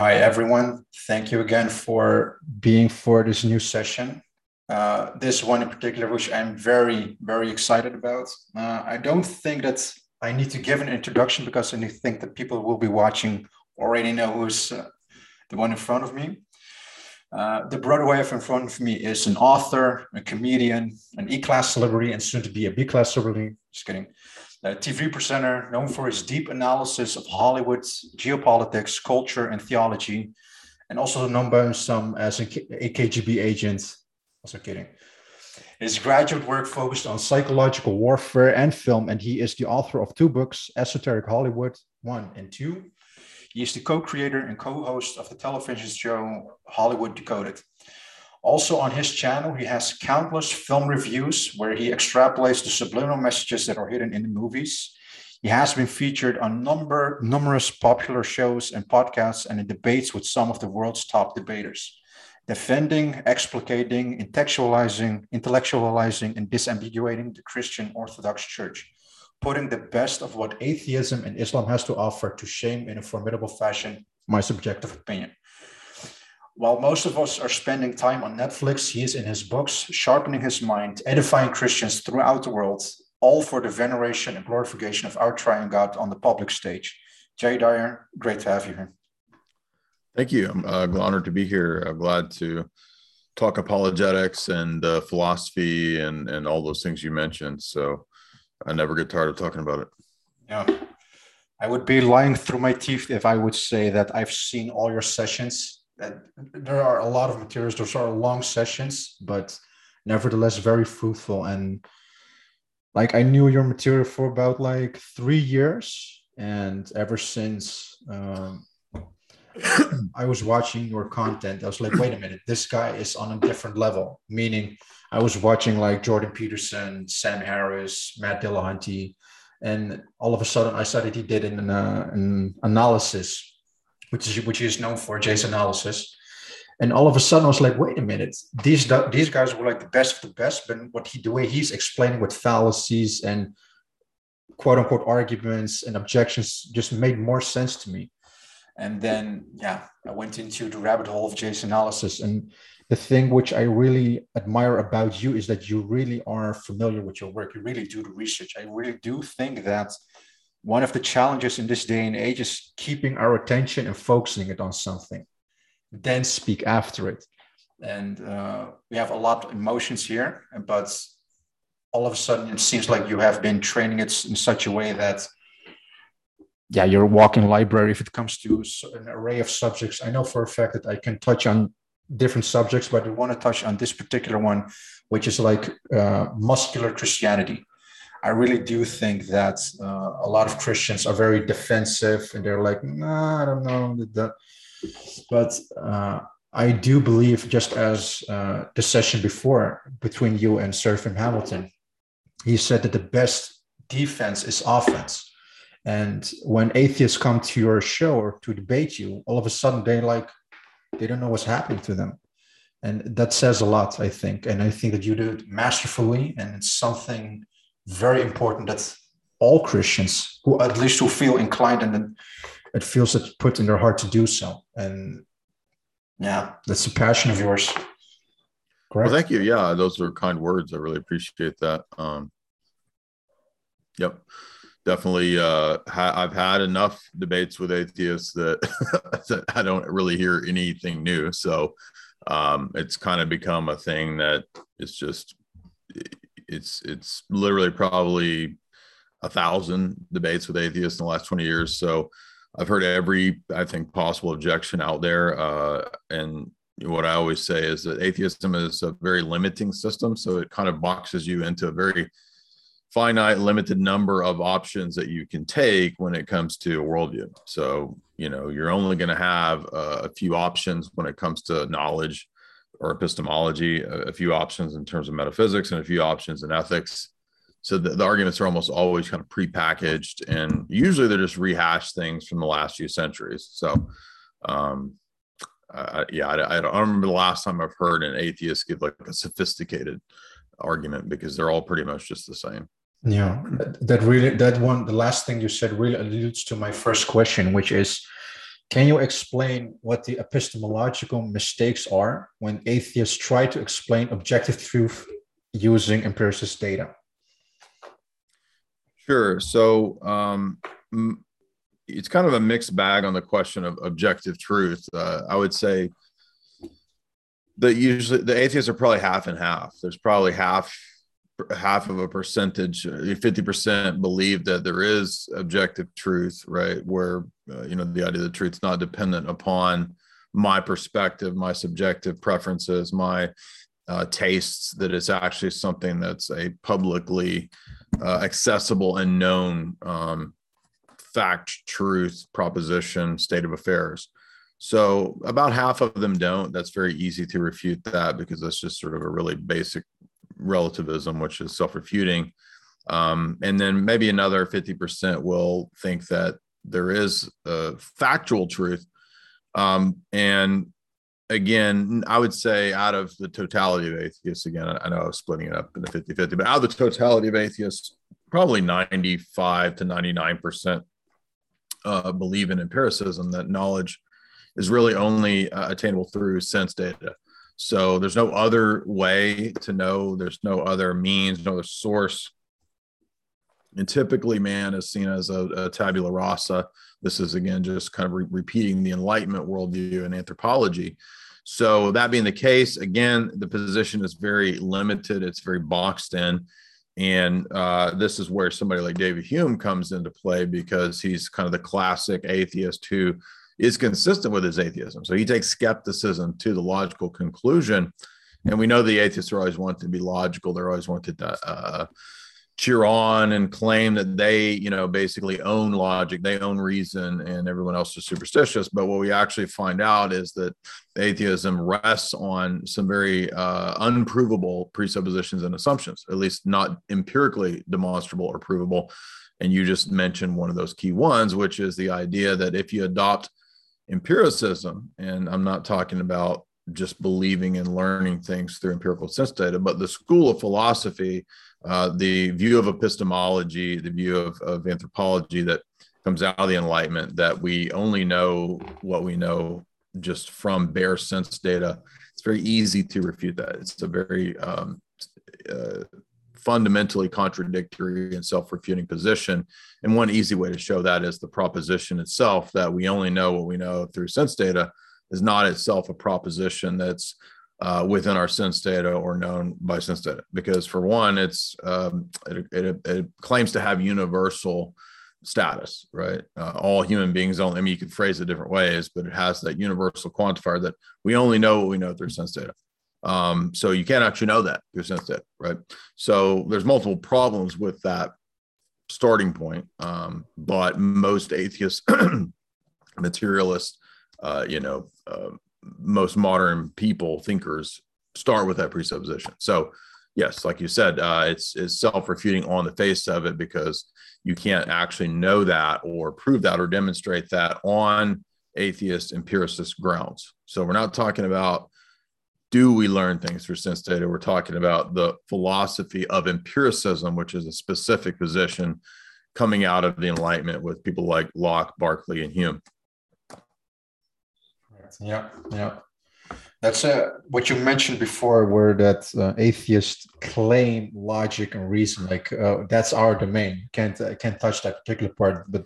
Hi, everyone. Thank you again for being for this new session. Uh, this one in particular, which I'm very, very excited about. Uh, I don't think that I need to give an introduction because I think that people will be watching already know who's uh, the one in front of me. Uh, the I have in front of me is an author, a comedian, an E-class celebrity, and soon to be a B-class celebrity. Just kidding. A TV presenter known for his deep analysis of Hollywood, geopolitics, culture, and theology, and also known by some as a KGB agent. Also kidding. His graduate work focused on psychological warfare and film, and he is the author of two books, Esoteric Hollywood 1 and 2, he is the co-creator and co-host of the television show Hollywood Decoded. Also on his channel, he has countless film reviews where he extrapolates the subliminal messages that are hidden in the movies. He has been featured on number numerous popular shows and podcasts and in debates with some of the world's top debaters, defending, explicating, intellectualizing, intellectualizing, and disambiguating the Christian Orthodox Church putting the best of what atheism and Islam has to offer to shame in a formidable fashion, my subjective opinion. While most of us are spending time on Netflix, he is in his books, sharpening his mind, edifying Christians throughout the world, all for the veneration and glorification of our triune God on the public stage. Jay Dyer, great to have you here. Thank you. I'm uh, honored to be here. I'm glad to talk apologetics and uh, philosophy and, and all those things you mentioned. So I never get tired of talking about it. Yeah. I would be lying through my teeth if I would say that I've seen all your sessions. There are a lot of materials, those are long sessions, but nevertheless very fruitful. And like I knew your material for about like three years. And ever since um, I was watching your content, I was like, wait a minute, this guy is on a different level, meaning I was watching like Jordan Peterson, Sam Harris, Matt Dillahunty, and all of a sudden I saw that he did an, uh, an analysis, which is which is known for, Jay's analysis. And all of a sudden I was like, wait a minute, these these guys were like the best of the best, but what he the way he's explaining with fallacies and quote unquote arguments and objections just made more sense to me. And then yeah, I went into the rabbit hole of Jay's analysis and the thing which I really admire about you is that you really are familiar with your work. You really do the research. I really do think that one of the challenges in this day and age is keeping our attention and focusing it on something, then speak after it. And uh, we have a lot of emotions here, but all of a sudden it seems like you have been training it in such a way that yeah you're a walking library if it comes to an array of subjects i know for a fact that i can touch on different subjects, but I want to touch on this particular one, which is like uh, muscular Christianity. I really do think that uh, a lot of Christians are very defensive and they're like, nah, I don't know. But uh, I do believe, just as uh, the session before between you and Seraphim Hamilton, he said that the best defense is offense. And when atheists come to your show or to debate you, all of a sudden they like they don't know what's happening to them and that says a lot i think and i think that you do it masterfully and it's something very important that all christians who at least who feel inclined and it feels it put in their heart to do so. And yeah. that's a passion of yours. Correct? Well thank you. Yeah those are kind words. I really appreciate that. Um yep. Definitely uh, ha- I've had enough debates with atheists that, that I don't really hear anything new. So um, it's kind of become a thing that it's just it's it's literally probably a thousand debates with atheists in the last 20 years. So I've heard every I think possible objection out there. Uh, and what I always say is that atheism is a very limiting system. So it kind of boxes you into a very finite limited number of options that you can take when it comes to a worldview so you know you're only going to have a, a few options when it comes to knowledge or epistemology a, a, few options in terms of metaphysics and a few options in ethics. So the, the arguments are almost always kind of pre-packaged and usually they're just rehashed things from the last few centuries. So um uh, yeah I, I don't remember the last time i've heard an atheist give like a sophisticated argument because they're all pretty much just the same. Yeah, that really, that one, the last thing you said really alludes to my first question, which is can you explain what the epistemological mistakes are when atheists try to explain objective truth using empiricist data? Sure. So um, it's kind of a mixed bag on the question of objective truth. Uh, I would say that usually the atheists are probably half and half. There's probably half half of a percentage, 50% believe that there is objective truth, right? Where, uh, you know, the idea that truth's not dependent upon my perspective, my subjective preferences, my uh, tastes, that it's actually something that's a publicly uh, accessible and known um, fact, truth, proposition, state of affairs. So about half of them don't. That's very easy to refute that because that's just sort of a really basic relativism, which is self-refuting. Um, and then maybe another 50% will think that there is a factual truth. Um, and again, I would say out of the totality of atheists, again, I know I was splitting it up in the 50 50, but out of the totality of atheists, probably 95 to 99% uh, believe in empiricism, that knowledge is really only uh, attainable through sense data. So there's no other way to know, there's no other means, no other source. And typically, man is seen as a, a tabula rasa. This is again just kind of re- repeating the Enlightenment worldview in anthropology. So, that being the case, again, the position is very limited, it's very boxed in. And uh, this is where somebody like David Hume comes into play because he's kind of the classic atheist who is consistent with his atheism. So he takes skepticism to the logical conclusion. And we know the atheists are always wanting to be logical. They're always wanted to uh, cheer on and claim that they, you know, basically own logic, they own reason, and everyone else is superstitious. But what we actually find out is that atheism rests on some very uh, unprovable presuppositions and assumptions, at least not empirically demonstrable or provable. And you just mentioned one of those key ones, which is the idea that if you adopt empiricism, and I'm not talking about just believing and learning things through empirical sense data, but the school of philosophy, uh, the view of epistemology, the view of, of anthropology that comes out of the Enlightenment, that we only know what we know just from bare sense data. It's very easy to refute that. It's a very um, uh, fundamentally contradictory and self-refuting position. And one easy way to show that is the proposition itself that we only know what we know through sense data is not itself a proposition that's uh, within our sense data or known by sense data. Because for one it's um, it, it, it, claims to have universal status right? Uh, all human beings only i mean you could phrase it different ways but it has that universal quantifier that we only know what we know through sense data um, so you can't actually know that through sense data, right? So there's multiple problems with that starting point. Um, but most atheists, materialists, uh, you know, uh, most modern people, thinkers start with that presupposition. So yes, like you said, uh, it's, it's self-refuting on the face of it because you can't actually know that or prove that or demonstrate that on atheist empiricist grounds. So we're not talking about do we learn things through sense data? We're talking about the philosophy of empiricism, which is a specific position coming out of the Enlightenment with people like Locke, Berkeley, and Hume. Yeah, yeah. That's uh, what you mentioned before, where that uh, atheists claim logic and reason, like uh, that's our domain. Can't uh, can't touch that particular part, but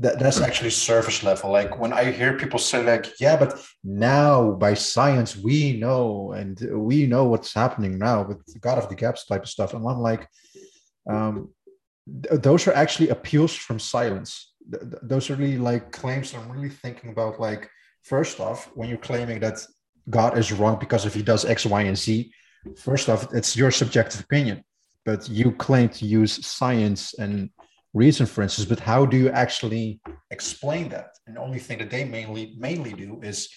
that, that's actually surface level. Like when i hear people say like yeah but now by science we know and we know what's happening now with god of the gaps type of stuff. And i'm like um, th- those are actually appeals from silence. Th- th- those are really like claims i'm really thinking about like first off when you're claiming that god is wrong because if he does x y and z first off it's your subjective opinion. But you claim to use science and reason, for instance, but how do you actually explain that? And the only thing that they mainly mainly do is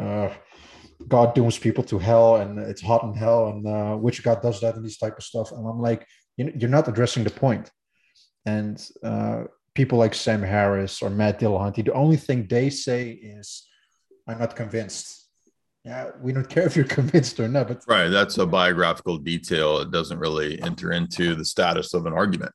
uh, God dooms people to hell, and it's hot in hell, and uh, which God does that and these type of stuff. And I'm like, you're not addressing the point. And uh, people like Sam Harris or Matt Dillahunty, the only thing they say is, "I'm not convinced." Yeah, we don't care if you're convinced or not. But right, that's a biographical detail. It doesn't really enter into the status of an argument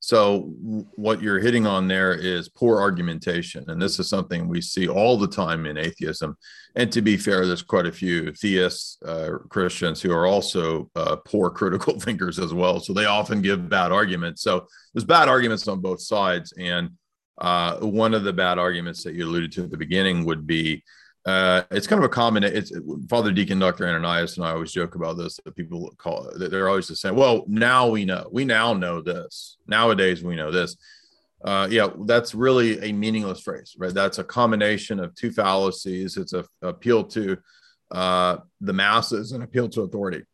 So what you're hitting on there is poor argumentation, and this is something we see all the time in atheism. And to be fair, there's quite a few theists, uh, Christians who are also uh, poor critical thinkers as well. So they often give bad arguments. So there's bad arguments on both sides, and uh, one of the bad arguments that you alluded to at the beginning would be uh, it's kind of a common. It's Father Deacon Dr. Ananias and I always joke about this. That people call they're always just saying, "Well, now we know. We now know this. Nowadays we know this." Uh, yeah, that's really a meaningless phrase, right? That's a combination of two fallacies. It's a appeal to uh, the masses and appeal to authority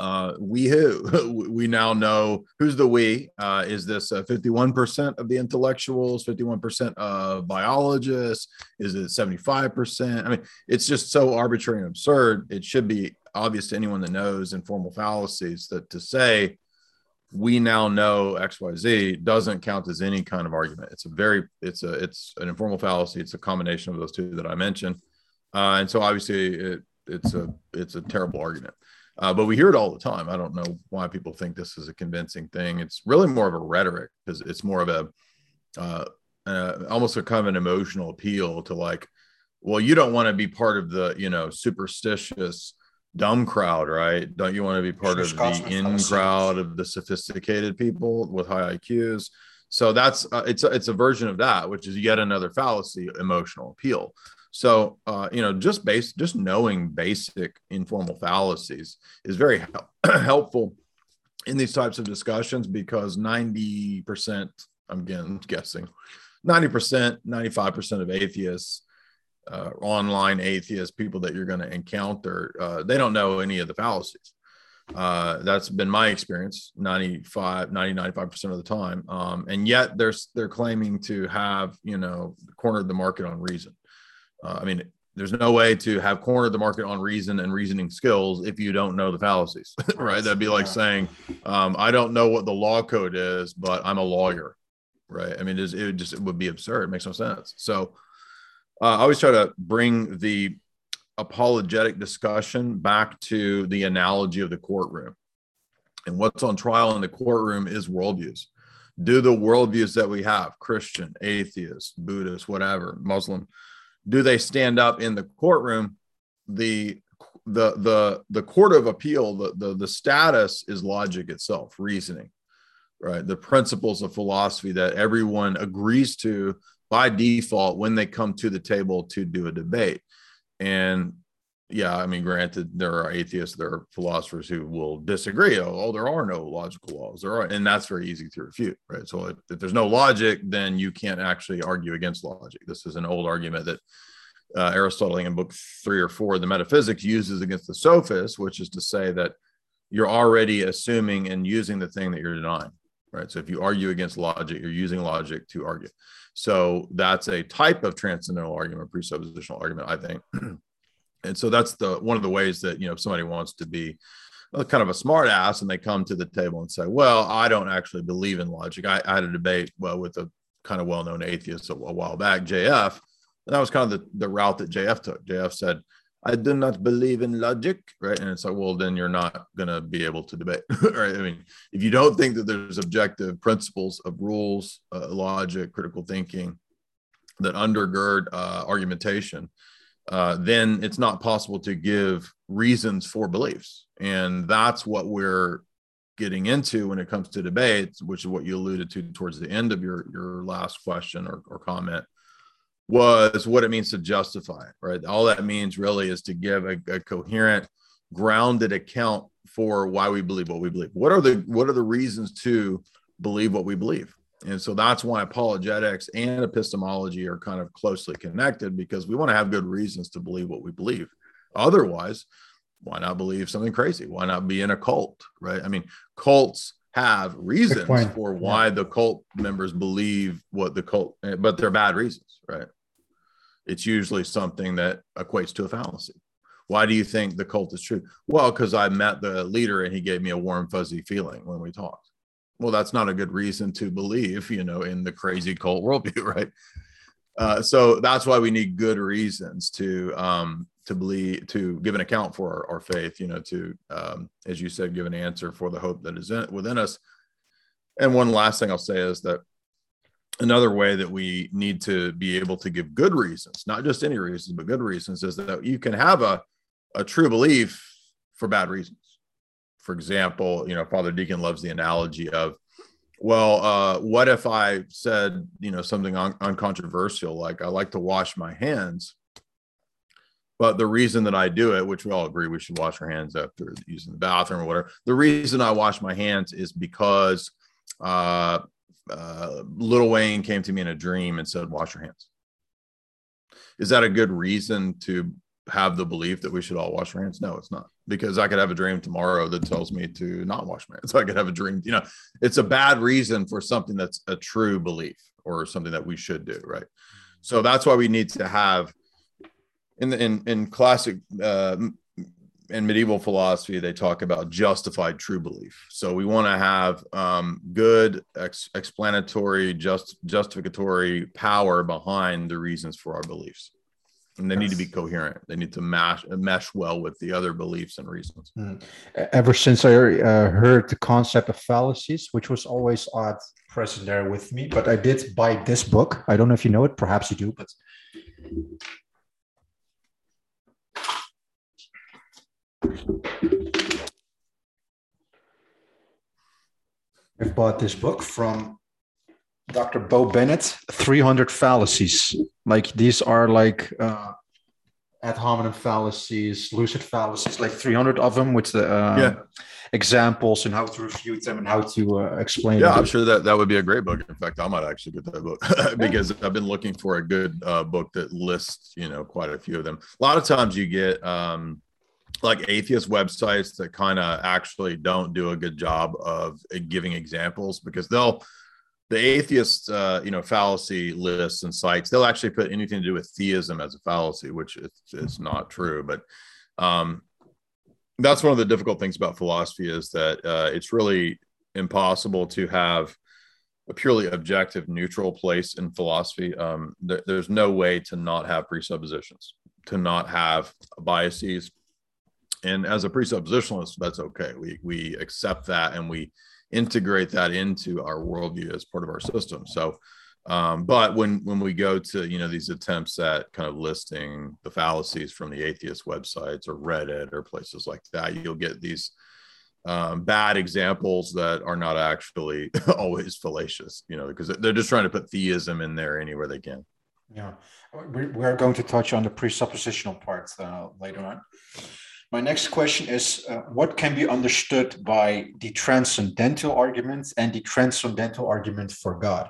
uh, we who we now know who's the we. Uh, is this uh, 51% of the intellectuals 51% of biologists? Is it 75% i mean it's just so arbitrary and absurd. It should be obvious to anyone that knows informal fallacies that to say we now know xyz doesn't count as any kind of argument. It's a very it's a it's an informal fallacy. It's a combination of those two that i mentioned. Uh, and so obviously it, it's a it's a terrible argument uh, but we hear it all the time. I don't know why people think this is a convincing thing. It's really more of a rhetoric because it's more of a uh, uh, almost a kind of an emotional appeal to like, well, you don't want to be part of the you know superstitious dumb crowd, right? Don't you want to be part of the in crowd of the sophisticated people with high IQs? So that's uh, it's a, it's a version of that, which is yet another fallacy, emotional appeal. So, uh, you know, just base, just knowing basic informal fallacies is very helpful in these types of discussions because 90%, I'm again guessing, 90%, 95% of atheists, uh, online atheists, people that you're going to encounter, uh, they don't know any of the fallacies. Uh, that's been my experience 95 90 95% of the time um, and yet they're they're claiming to have you know cornered the market on reason uh, I mean, there's no way to have cornered the market on reason and reasoning skills if you don't know the fallacies, right? That'd be like yeah. saying, um, I don't know what the law code is, but I'm a lawyer, right? I mean, it, it just it would be absurd. It makes no sense. So uh, I always try to bring the apologetic discussion back to the analogy of the courtroom. And what's on trial in the courtroom is worldviews. Do the worldviews that we have Christian, atheist, Buddhist, whatever, Muslim do they stand up in the courtroom? The the the the court of appeal the, the the status is logic itself reasoning right? The principles of philosophy that everyone agrees to by default when they come to the table to do a debate. And yeah, I mean, granted, there are atheists, there are philosophers who will disagree. Oh, oh, there are no logical laws. There are, and that's very easy to refute, right? So if, if, there's no logic, then you can't actually argue against logic. This is an old argument that uh, Aristotle in book three or four, the metaphysics uses against the sophists, which is to say that you're already assuming and using the thing that you're denying, right? So if you argue against logic, you're using logic to argue. So that's a type of transcendental argument, presuppositional argument, I think. and so that's the one of the ways that you know if somebody wants to be kind of a smart ass and they come to the table and say well i don't actually believe in logic. I, I had a debate well with a kind of well-known atheist a, a while back jf and that was kind of the, the route that jf took. Jf said i do not believe in logic right? And it's like well then you're not going to be able to debate right? I mean if you don't think that there's objective principles of rules uh, logic critical thinking that undergird uh, argumentation uh, then it's not possible to give reasons for beliefs. And that's what we're getting into when it comes to debates, which is what you alluded to towards the end of your, your last question or, or comment, was what it means to justify it, right? All that means really is to give a, a coherent, grounded account for why we believe what we believe. What are the what are the reasons to believe what we believe? And so that's why apologetics and epistemology are kind of closely connected because we want to have good reasons to believe what we believe. Otherwise, why not believe something crazy? Why not be in a cult, right? I mean, cults have reasons for why yeah. the cult members believe what the cult, eh, but they're bad reasons, right? It's usually something that equates to a fallacy. Why do you think the cult is true? Well, because I met the leader and he gave me a warm, fuzzy feeling when we talked well that's not a good reason to believe you know in the crazy cult worldview right uh, so that's why we need good reasons to um, to believe to give an account for our, our faith you know to um, as you said give an answer for the hope that is in, within us And one last thing I'll say is that another way that we need to be able to give good reasons, not just any reasons, but good reasons, is that you can have a, a true belief for bad reasons. For example, you know, Father Deacon loves the analogy of, well, uh, what if I said, you know, something un- uncontroversial, like I like to wash my hands, but the reason that I do it, which we all agree we should wash our hands after using the bathroom or whatever, the reason I wash my hands is because uh, uh, Lil Wayne came to me in a dream and said, "Wash your hands." Is that a good reason to have the belief that we should all wash our hands? No, it's not, because I could have a dream tomorrow that tells me to not wash my hands. I could have a dream, you know, it's a bad reason for something that's a true belief or something that we should do, right? So that's why we need to have in in in classic uh, in medieval philosophy they talk about justified true belief so we want to have um, good ex- explanatory just justificatory power behind the reasons for our beliefs and they yes. need to be coherent they need to mash mesh well with the other beliefs and reasons mm. ever since i uh, heard the concept of fallacies which was always odd present there with me but i did buy this book i don't know if you know it perhaps you do but I've bought this book from Dr. Bo Bennett, 300 fallacies. Like these are like uh, ad hominem fallacies, lucid fallacies, like 300 of them with the uh, yeah. examples and how to refute them and how to uh, explain. Yeah, them. I'm sure that that would be a great book. In fact, I might actually get that book because I've been looking for a good uh, book that lists, you know, quite a few of them. A lot of times you get um, like atheist websites that kind of actually don't do a good job of uh, giving examples because they'll the atheist uh, you know fallacy lists and sites they'll actually put anything to do with theism as a fallacy which is not true but um, that's one of the difficult things about philosophy is that uh, it's really impossible to have a purely objective neutral place in philosophy. Um, th- there's no way to not have presuppositions to not have biases. And as a presuppositionalist that's okay. We we accept that and we integrate that into our worldview as part of our system. So um, but when when we go to you know these attempts at kind of listing the fallacies from the atheist websites or reddit or places like that you'll get these um, bad examples that are not actually always fallacious you know because they're just trying to put theism in there anywhere they can. Yeah. We are going to touch on the presuppositional parts uh, later on my next question is uh, what can be understood by the transcendental argument and the transcendental argument for God?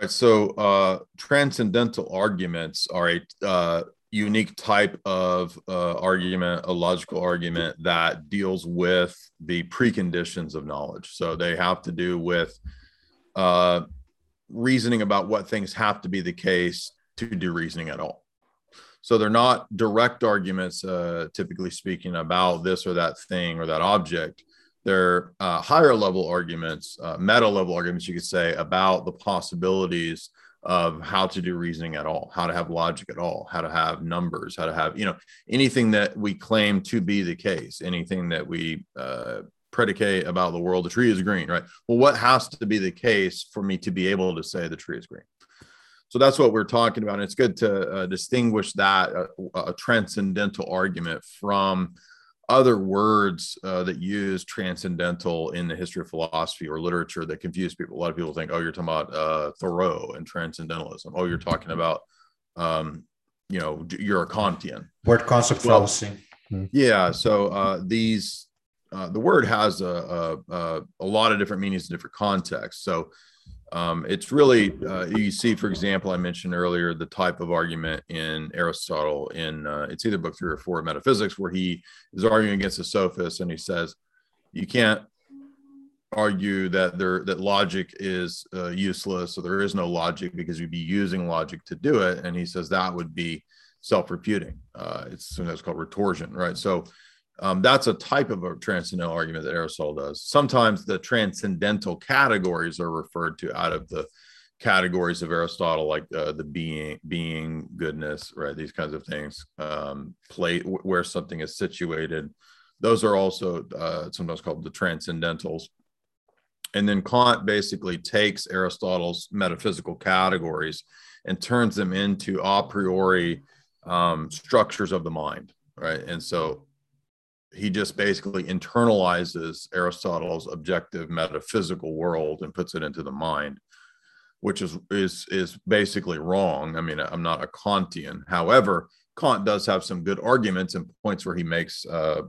Right. So, uh, transcendental arguments are a uh, unique type of uh, argument, a logical argument that deals with the preconditions of knowledge. So, they have to do with uh, reasoning about what things have to be the case to do reasoning at all. So they're not direct arguments, uh, typically speaking, about this or that thing or that object. They're uh, higher level arguments, uh, meta level arguments, you could say, about the possibilities of how to do reasoning at all, how to have logic at all, how to have numbers, how to have, you know, anything that we claim to be the case, anything that we uh, predicate about the world, the tree is green, right? Well, what has to be the case for me to be able to say the tree is green? So that's what we're talking about. And it's good to uh, distinguish that uh, a transcendental argument from other words uh, that use transcendental in the history of philosophy or literature that confuse people. A lot of people think, oh, you're talking about uh, Thoreau and transcendentalism. Oh, you're talking about, um, you know, you're a Kantian. Word concept well, fallacy. Hmm. Yeah. So uh, these, uh, the word has a, a, a, lot of different meanings in different contexts. So um, it's really uh, you see, for example, I mentioned earlier the type of argument in Aristotle in uh, it's either book three or four of metaphysics where he is arguing against the sophists and he says you can't argue that there that logic is uh, useless or there is no logic because you'd be using logic to do it. And he says that would be self-refuting uh, it's something that's called retorsion right? So um, that's a type of a transcendental argument that Aristotle does. Sometimes the transcendental categories are referred to out of the categories of Aristotle, like uh, the being, being, goodness, right? These kinds of things. Um, where something is situated. Those are also uh, sometimes called the transcendentals. And then Kant basically takes Aristotle's metaphysical categories and turns them into a priori um, structures of the mind, right? And so he just basically internalizes Aristotle's objective metaphysical world and puts it into the mind, which is is is basically wrong. I mean, I'm not a Kantian. However, Kant does have some good arguments and points where he makes uh,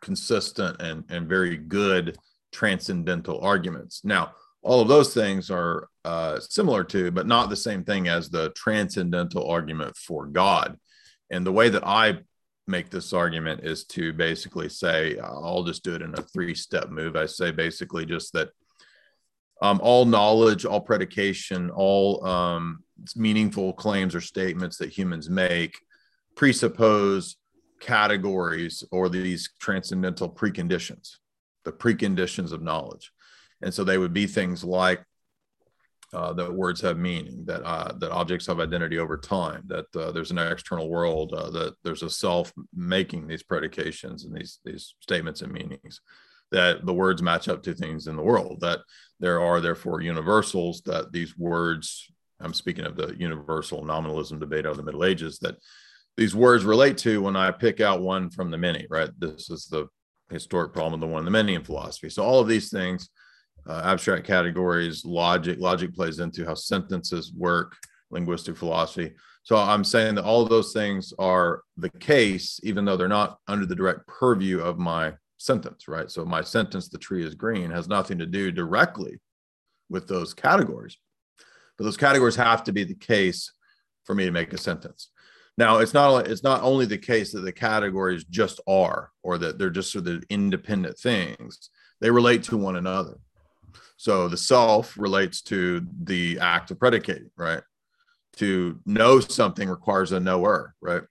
consistent and and very good transcendental arguments. Now, all of those things are uh, similar to, but not the same thing as the transcendental argument for God. And the way that I make this argument is to basically say, I'll just do it in a three step move. I say basically just that um, all knowledge, all predication, all um, meaningful claims or statements that humans make presuppose categories or these transcendental preconditions, the preconditions of knowledge. And so they would be things like uh, that words have meaning, that uh, that objects have identity over time, that uh, there's an external world, uh, that there's a self making these predications and these these statements and meanings, that the words match up to things in the world, that there are therefore universals, that these words, I'm speaking of the universal nominalism debate of the Middle Ages, that these words relate to when I pick out one from the many, right? This is the historic problem of the one in the many in philosophy. So all of these things uh, abstract categories, logic. Logic plays into how sentences work, linguistic philosophy. So I'm saying that all those things are the case, even though they're not under the direct purview of my sentence, right? So my sentence, the tree is green, has nothing to do directly with those categories. But those categories have to be the case for me to make a sentence. Now, it's not it's not only the case that the categories just are, or that they're just sort of independent things. They relate to one another. So the self relates to the act of predicating, right? To know something requires a knower, right?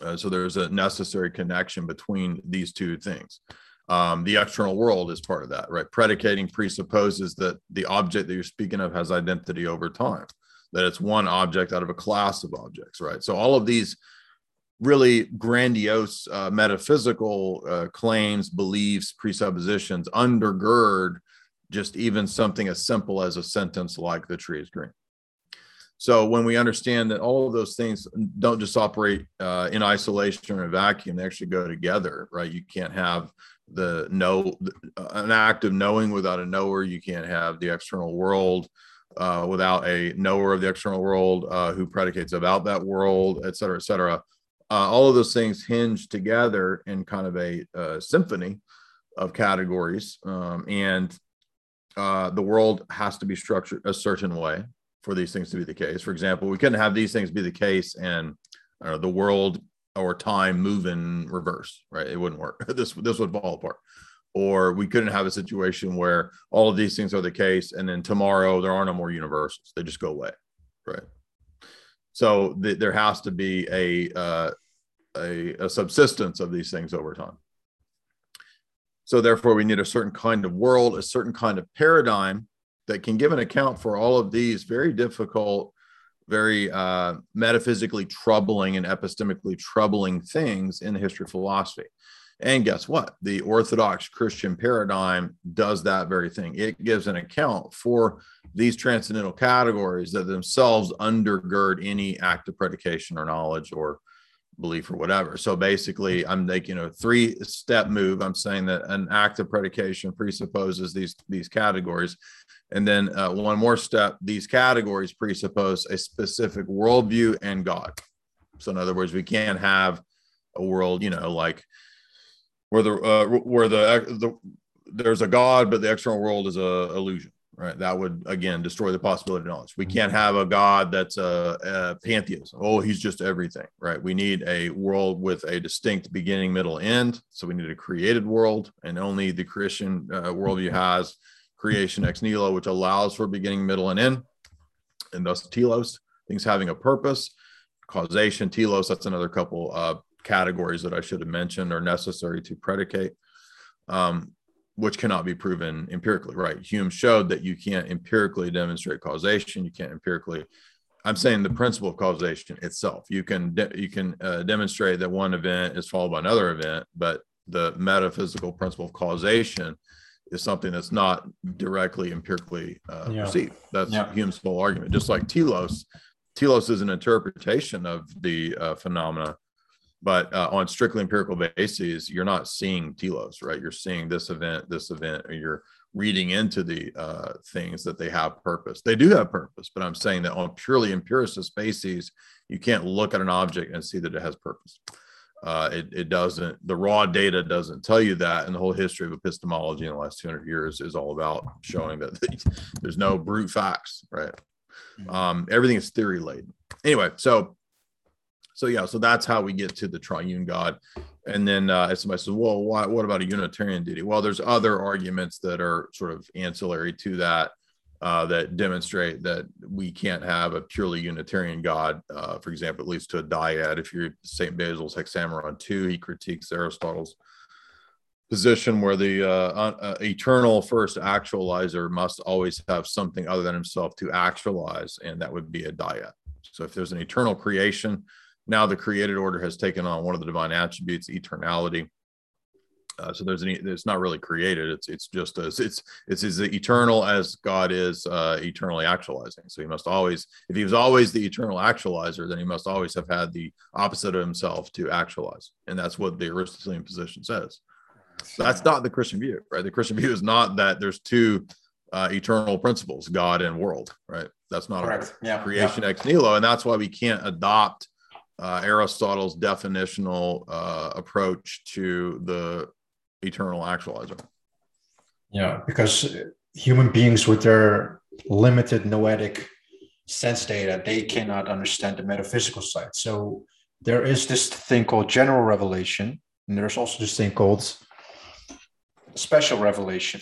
Uh, so there's a necessary connection between these two things. Um, the external world is part of that, right? Predicating presupposes that the object that you're speaking of has identity over time, that it's one object out of a class of objects, right? So all of these really grandiose uh, metaphysical uh, claims, beliefs, presuppositions undergird just even something as simple as a sentence like the tree is green. So when we understand that all of those things don't just operate uh, in isolation or a vacuum, they actually go together, right? You can't have the know an act of knowing without a knower. You can't have the external world uh, without a knower of the external world uh, who predicates about that world, et cetera, et cetera. Uh, all of those things hinge together in kind of a uh, symphony of categories, um, and uh, the world has to be structured a certain way for these things to be the case. For example, we couldn't have these things be the case and know, the world or time move in reverse, right? It wouldn't work. this this would fall apart. Or we couldn't have a situation where all of these things are the case, and then tomorrow there are no more universals; they just go away, right? So th- there has to be a, uh, a a subsistence of these things over time. So therefore, we need a certain kind of world, a certain kind of paradigm that can give an account for all of these very difficult, very uh, metaphysically troubling and epistemically troubling things in the history of philosophy. And guess what? The Orthodox Christian paradigm does that very thing. It gives an account for these transcendental categories that themselves undergird any act of predication or knowledge or belief or whatever. So basically, I'm making a three step move. I'm saying that an act of predication presupposes these these categories, and then uh, one more step. These categories presuppose a specific worldview and God. So in other words, we can't have a world, you know, like where the uh, where the, the there's a God, but the external world is a illusion right? That would again destroy the possibility of knowledge. We can't have a God that's a, a, pantheism. Oh, he's just everything, right? We need a world with a distinct beginning, middle, end. So we need a created world, and only the Christian uh, worldview has creation ex nihilo, which allows for beginning, middle, and end, and thus telos, things having a purpose. Causation, telos, that's another couple uh, categories that I should have mentioned are necessary to predicate. Um, which cannot be proven empirically, right? Hume showed that you can't empirically demonstrate causation. You can't empirically. I'm saying the principle of causation itself. You can de- you can uh, demonstrate that one event is followed by another event, but the metaphysical principle of causation is something that's not directly empirically uh, yeah. perceived. That's yeah. Hume's whole argument. Just like telos, telos is an interpretation of the uh, phenomena, but uh, on strictly empirical bases, you're not seeing telos, right? You're seeing this event, this event, or you're reading into the uh, things that they have purpose. They do have purpose, but I'm saying that on purely empiricist bases, you can't look at an object and see that it has purpose. Uh, it, it doesn't, the raw data doesn't tell you that. And the whole history of epistemology in the last 200 years is all about showing that there's no brute facts, right? Mm-hmm. Um, everything is theory laden. Anyway, so so yeah, so that's how we get to the triune God. And then uh, if somebody says, well, why, what about a Unitarian deity? Well, there's other arguments that are sort of ancillary to that uh, that demonstrate that we can't have a purely Unitarian God. Uh, for example, at least to a dyad. If you're St. Basil's Hexameron 2, he critiques Aristotle's position where the uh, uh, eternal first actualizer must always have something other than himself to actualize, and that would be a dyad. So if there's an eternal creation, now the created order has taken on one of the divine attributes, eternality. Uh, so there's an it's not really created. It's it's just as it's it's as eternal as God is uh, eternally actualizing. So he must always, if he was always the eternal actualizer, then he must always have had the opposite of himself to actualize, and that's what the Aristotelian position says. So that's not the Christian view, right? The Christian view is not that there's two uh, eternal principles, God and world, right? That's not Correct. a yeah. creation yeah. ex nihilo, and that's why we can't adopt uh, Aristotle's definitional uh, approach to the eternal actualizer. Yeah, because human beings with their limited noetic sense data, they cannot understand the metaphysical side. So there is this thing called general revelation, and there's also this thing called special revelation.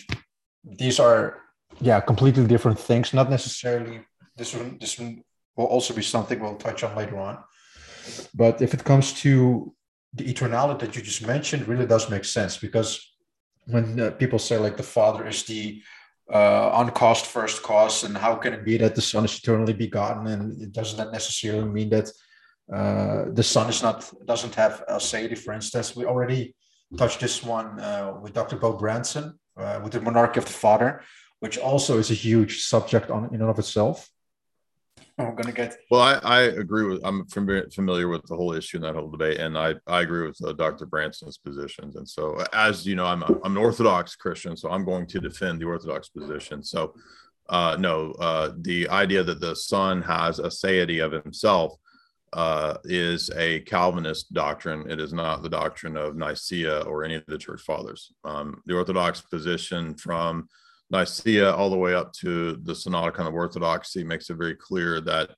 These are, yeah, completely different things. Not necessarily this one. This one will also be something we'll touch on later on. But if it comes to the eternality that you just mentioned, really does make sense because when uh, people say like the Father is the uh, uncaused first cause, and how can it be that the Son is eternally begotten, and it doesn't necessarily mean that uh, the Son is not doesn't have aseity, for instance. We already touched this one uh, with Dr. Beau Branson uh, with the monarchy of the Father, which also is a huge subject on in and of itself. I'm gonna get. Well, I, I agree with. I'm familiar with the whole issue and that whole debate, and I I agree with uh, Dr. Branson's positions. And so, as you know, I'm a, I'm an Orthodox Christian, so I'm going to defend the Orthodox position. So, uh, no, uh, the idea that the Son has a aseity of himself uh, is a Calvinist doctrine. It is not the doctrine of Nicaea or any of the church fathers. Um, the Orthodox position from Nicaea all the way up to the Synodicon of Orthodoxy makes it very clear that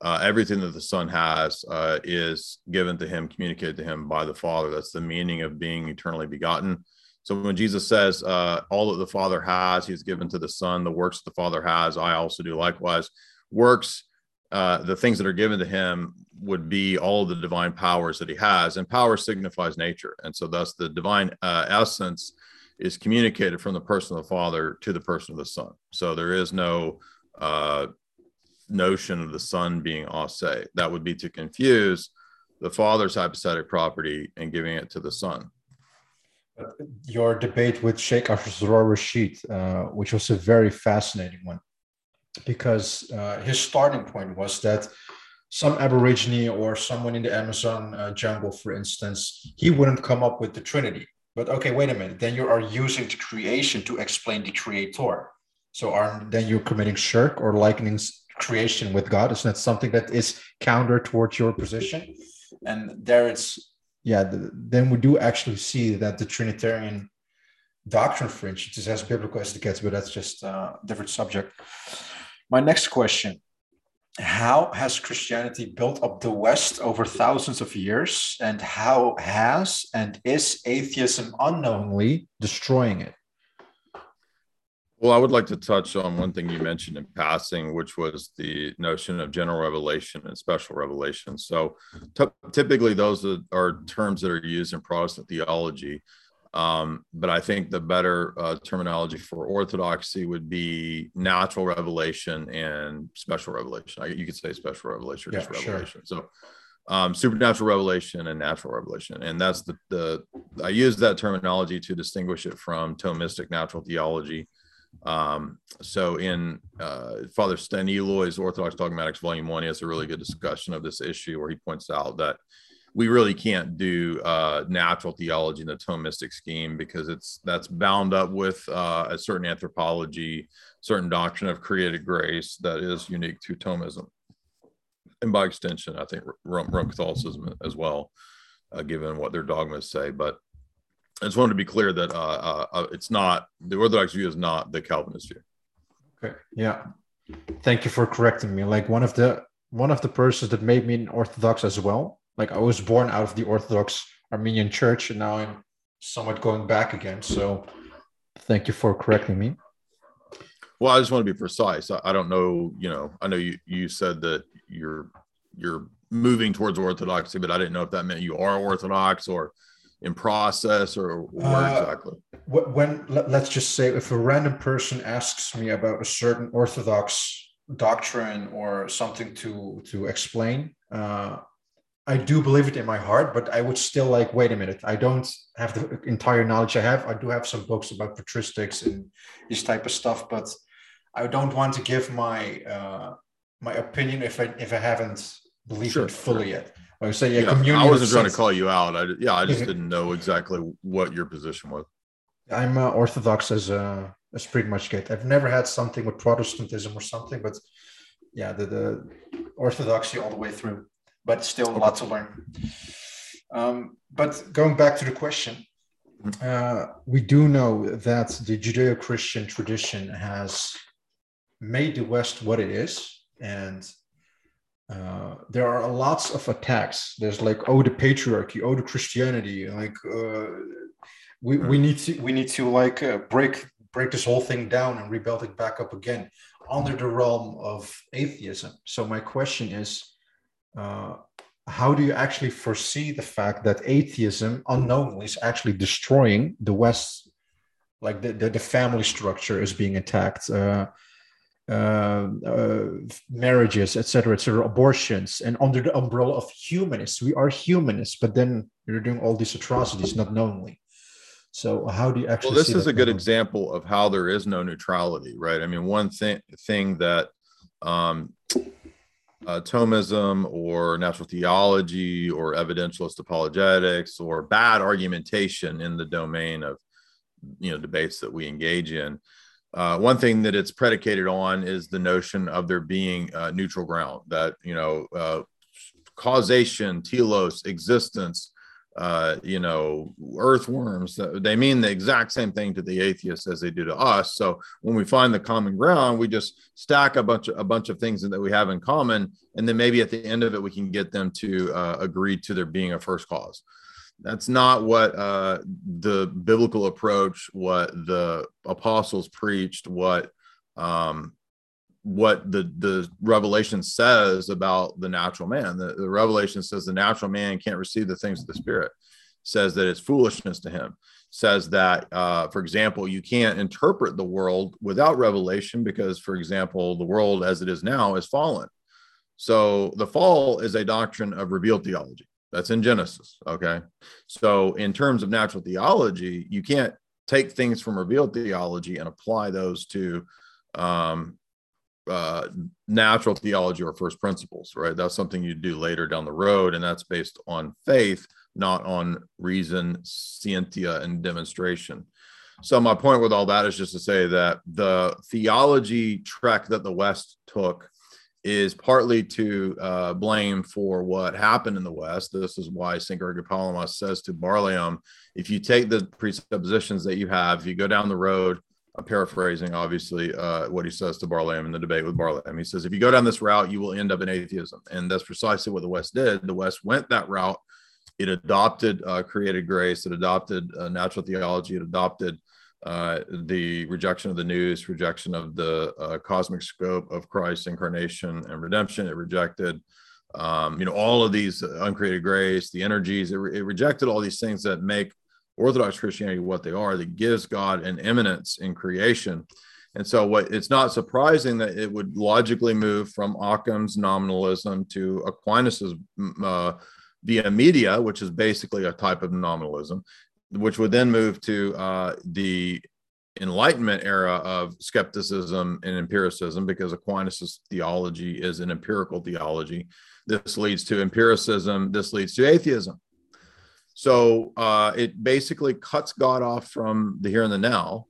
uh, everything that the Son has uh, is given to him, communicated to him by the Father. That's the meaning of being eternally begotten. So when Jesus says, uh, All that the Father has, he's given to the Son, the works the Father has, I also do likewise. Works, uh, the things that are given to him would be all the divine powers that he has, and power signifies nature. And so, thus, the divine uh, essence is communicated from the person of the Father to the person of the Son. So there is no uh, notion of the Son being ase. That would be to confuse the Father's hypostatic property and giving it to the Son. Your debate with Sheikh Asrar Rashid, uh, which was a very fascinating one, because uh, his starting point was that some Aborigine or someone in the Amazon uh, jungle, for instance, he wouldn't come up with the Trinity but okay, wait a minute. Then you are using the creation to explain the creator. So are then you're committing shirk or likening creation with God? Isn't that something that is counter towards your position? And there it's yeah. The, then we do actually see that the Trinitarian doctrine, for instance, is as biblical as it gets, but that's just a different subject. My next question how has Christianity built up the West over thousands of years, and how has and is atheism unknowingly destroying it? Well, I would like to touch on one thing you mentioned in passing, which was the notion of general revelation and special revelation. So, t- typically, those are terms that are used in Protestant theology. Um, but I think the better uh, terminology for orthodoxy would be natural revelation and special revelation. I, you could say special revelation or yeah, just revelation. Sure. So um, supernatural revelation and natural revelation. And that's the, the, I use that terminology to distinguish it from Thomistic natural theology. Um, so in uh, Father Staniloae's Orthodox Dogmatics, Volume One, he has a really good discussion of this issue where he points out that we really can't do uh, natural theology in the Thomistic scheme because it's that's bound up with uh, a certain anthropology, certain doctrine of created grace that is unique to Thomism and by extension, I think Rome, Rome Catholicism as well, uh, given what their dogmas say. But I just wanted to be clear that uh, uh, uh, it's not the Orthodox view is not the Calvinist view. Okay. Yeah. Thank you for correcting me. Like one of the one of the persons that made me an Orthodox as well. Like I was born out of the Orthodox Armenian Church, and now I'm somewhat going back again. So thank you for correcting me. Well, I just want to be precise. I, I don't know. You know, I know you you said that you're you're moving towards orthodoxy, but I didn't know if that meant you are orthodox or in process or where uh, exactly. When let's just say if a random person asks me about a certain orthodox doctrine or something to to explain, uh, I do believe it in my heart, but I would still like, wait a minute, I don't have the entire knowledge I have. I do have some books about patristics and this type of stuff, but I don't want to give my uh, my opinion if I if I haven't believed sure, it fully sure. yet. I would say, yeah, yeah communion. I wasn't trying to call you out. I yeah, I just didn't know exactly what your position was. I'm uh, Orthodox as uh, as pretty much get. I've never had something with Protestantism or something, but yeah, the, the Orthodoxy all the way through. But still, a lot to learn. Um, but going back to the question, mm-hmm. uh, we do know that the Judeo-Christian tradition has made the West what it is, and uh, there are lots of attacks. There's like, oh, the patriarchy, oh, the Christianity. Like, uh, we, we need to we need to like uh, break break this whole thing down and rebuild it back up again under the realm of atheism. So my question is, uh, how do you actually foresee the fact that atheism unknowingly is actually destroying the West? Like the, the, the family structure is being attacked. Uh, uh, uh, marriages, etc., etc., abortions, and under the umbrella of humanists. We are humanists, but then you're doing all these atrocities not knowingly. So how do you actually? Well, this is a good example of how there is no neutrality, right? I mean, one thing thing that um, uh, Thomism or natural theology or evidentialist apologetics or bad argumentation in the domain of you know debates that we engage in. Uh, one thing that it's predicated on is the notion of there being uh, neutral ground that you know uh, causation telos existence uh, you know earthworms they mean the exact same thing to the atheists as they do to us. So when we find the common ground we just stack a bunch of a bunch of things that we have in common and then maybe at the end of it we can get them to uh, agree to there being a first cause. That's not what uh, the biblical approach, what the apostles preached, what um, what the the revelation says about the natural man. The, the revelation says the natural man can't receive the things of the spirit. Says that it's foolishness to him. Says that, uh, for example, you can't interpret the world without revelation because, for example, the world as it is now is fallen. So the fall is a doctrine of revealed theology. That's in Genesis. Okay. So, in terms of natural theology, you can't take things from revealed theology and apply those to um, uh, natural theology or first principles, right? That's something you do later down the road. And that's based on faith, not on reason, scientia, and demonstration. So, my point with all that is just to say that the theology trek that the West took is partly to uh, blame for what happened in the West. This is why St. Gregory Palamas says to Barlaam, if you take the presuppositions that you have, you go down the road, I'm paraphrasing, obviously, uh, what he says to Barlaam in the debate with Barlaam. He says, if you go down this route, you will end up in atheism. And that's precisely what the West did. The West went that route. It adopted uh, created grace, it adopted uh, natural theology, it adopted uh, the rejection of the nous, rejection of the uh, cosmic scope of Christ's incarnation and redemption. It rejected, um, you know, all of these uncreated grace, the energies. It, re- it, rejected all these things that make Orthodox Christianity what they are. That gives God an immanence in creation, And so, what it's not surprising that it would logically move from Occam's nominalism to Aquinas's uh, via media, which is basically a type of nominalism, which would then move to uh, the Enlightenment era of skepticism and empiricism, because Aquinas' theology is an empirical theology. This leads to empiricism. This leads to atheism. So uh, it basically cuts God off from the here and the now.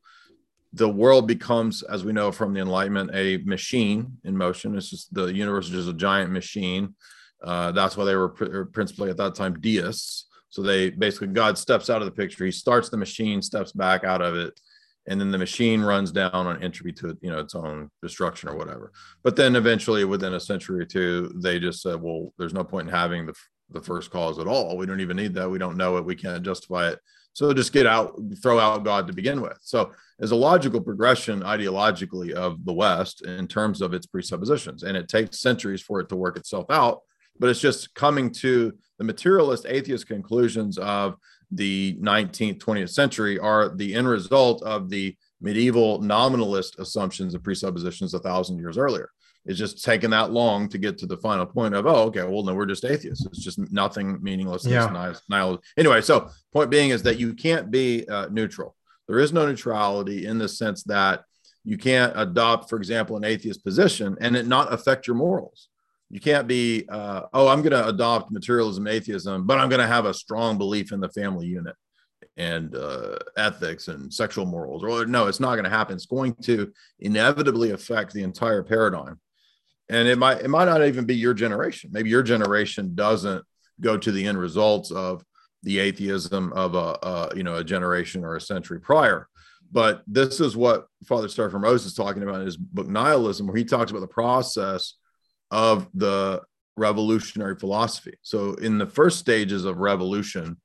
The world becomes, as we know from the Enlightenment, a machine in motion. It's just the universe is just a giant machine. Uh, that's why they were pr- principally at that time deists. So they basically God steps out of the picture. He starts the machine, steps back out of it, and then the machine runs down on entropy to you know its own destruction or whatever. But then eventually, within a century or two, they just said, well, there's no point in having the the first cause at all. We don't even need that. We don't know it. We can't justify it. So just get out, throw out God to begin with. So as a logical progression ideologically of the West in terms of its presuppositions, and it takes centuries for it to work itself out. But it's just coming to the materialist atheist conclusions of the 19th, 20th century are the end result of the medieval nominalist assumptions and presuppositions a thousand years earlier. It's just taking that long to get to the final point of, oh, okay, well, no, we're just atheists. It's just nothing meaningless. Yeah. Nihil- anyway, so point being is that you can't be uh, neutral. There is no neutrality in the sense that you can't adopt, for example, an atheist position and it not affect your morals. You can't be, uh, oh, I'm going to adopt materialism, atheism, but I'm going to have a strong belief in the family unit and uh, ethics and sexual morals. Or no, it's not going to happen. It's going to inevitably affect the entire paradigm and it might it might not even be your generation. Maybe your generation doesn't go to the end results of the atheism of a, a you know a generation or a century prior. But this is what father Seraphim Rose is talking about in his book nihilism where he talks about the process of the revolutionary philosophy. So in the first stages of revolution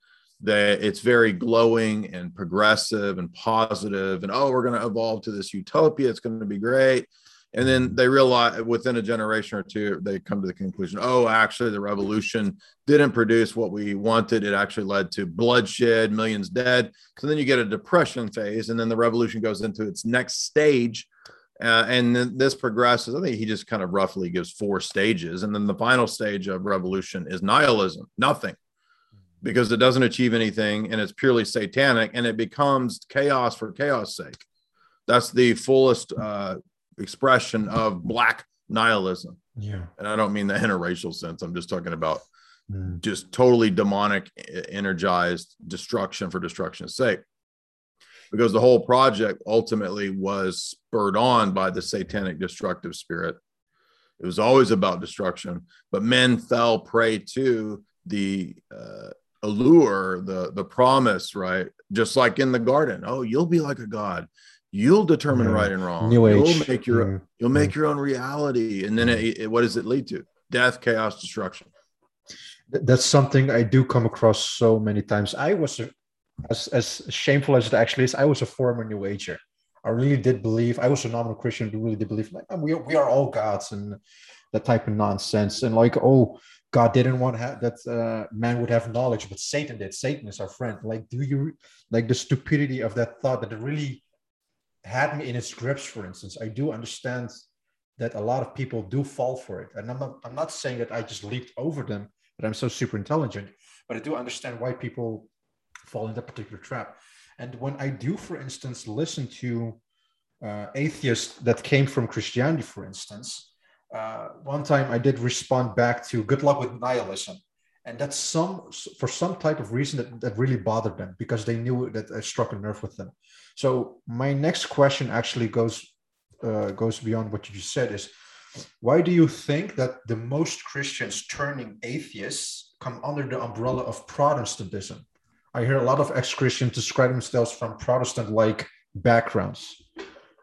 that it's very glowing and progressive and positive and oh we're going to evolve to this utopia. It's going to be great and then they realize within a generation or two they come to the conclusion oh actually the revolution didn't produce what we wanted. It actually led to bloodshed millions dead. So then you get a depression phase and then the revolution goes into its next stage uh, and then this progresses. I think he just kind of roughly gives four stages and then the final stage of revolution is nihilism nothing because it doesn't achieve anything and it's purely satanic and it becomes chaos for chaos sake. That's the fullest uh, expression of black nihilism. Yeah. And I don't mean that in a racial sense. I'm just talking about mm. just totally demonic, energized destruction for destruction's sake. Because the whole project ultimately was spurred on by the satanic destructive spirit. It was always about destruction, but men fell prey to the uh, allure, the the promise, right? Just like in the garden. Oh, you'll be like a god you'll determine yeah. right and wrong New you'll age. make your yeah. you'll make your own reality and then it, it, what does it lead to death chaos destruction that's something i do come across so many times i was as, as shameful as it actually is i was a former new ager i really did believe i was a nominal christian who really did believe like we, we are all gods and that type of nonsense and like oh God didn't want have, that uh, man would have knowledge, but Satan did. Satan is our friend. Like, do you like the stupidity of that thought that it really had me in its grips, for instance, I do understand that a lot of people do fall for it. And I'm not, I'm not saying that I just leaped over them, that I'm so super intelligent, but I do understand why people fall in that particular trap. And when I do, for instance, listen to uh, atheists that came from Christianity, for instance, uh, one time I did respond back to good luck with nihilism. And that's some for some type of reason that, that really bothered them because they knew that I struck a nerve with them. So my next question actually goes uh, goes beyond what you just said is why do you think that the most Christians turning atheists come under the umbrella of Protestantism? I hear a lot of ex-Christians describe themselves from Protestant-like backgrounds.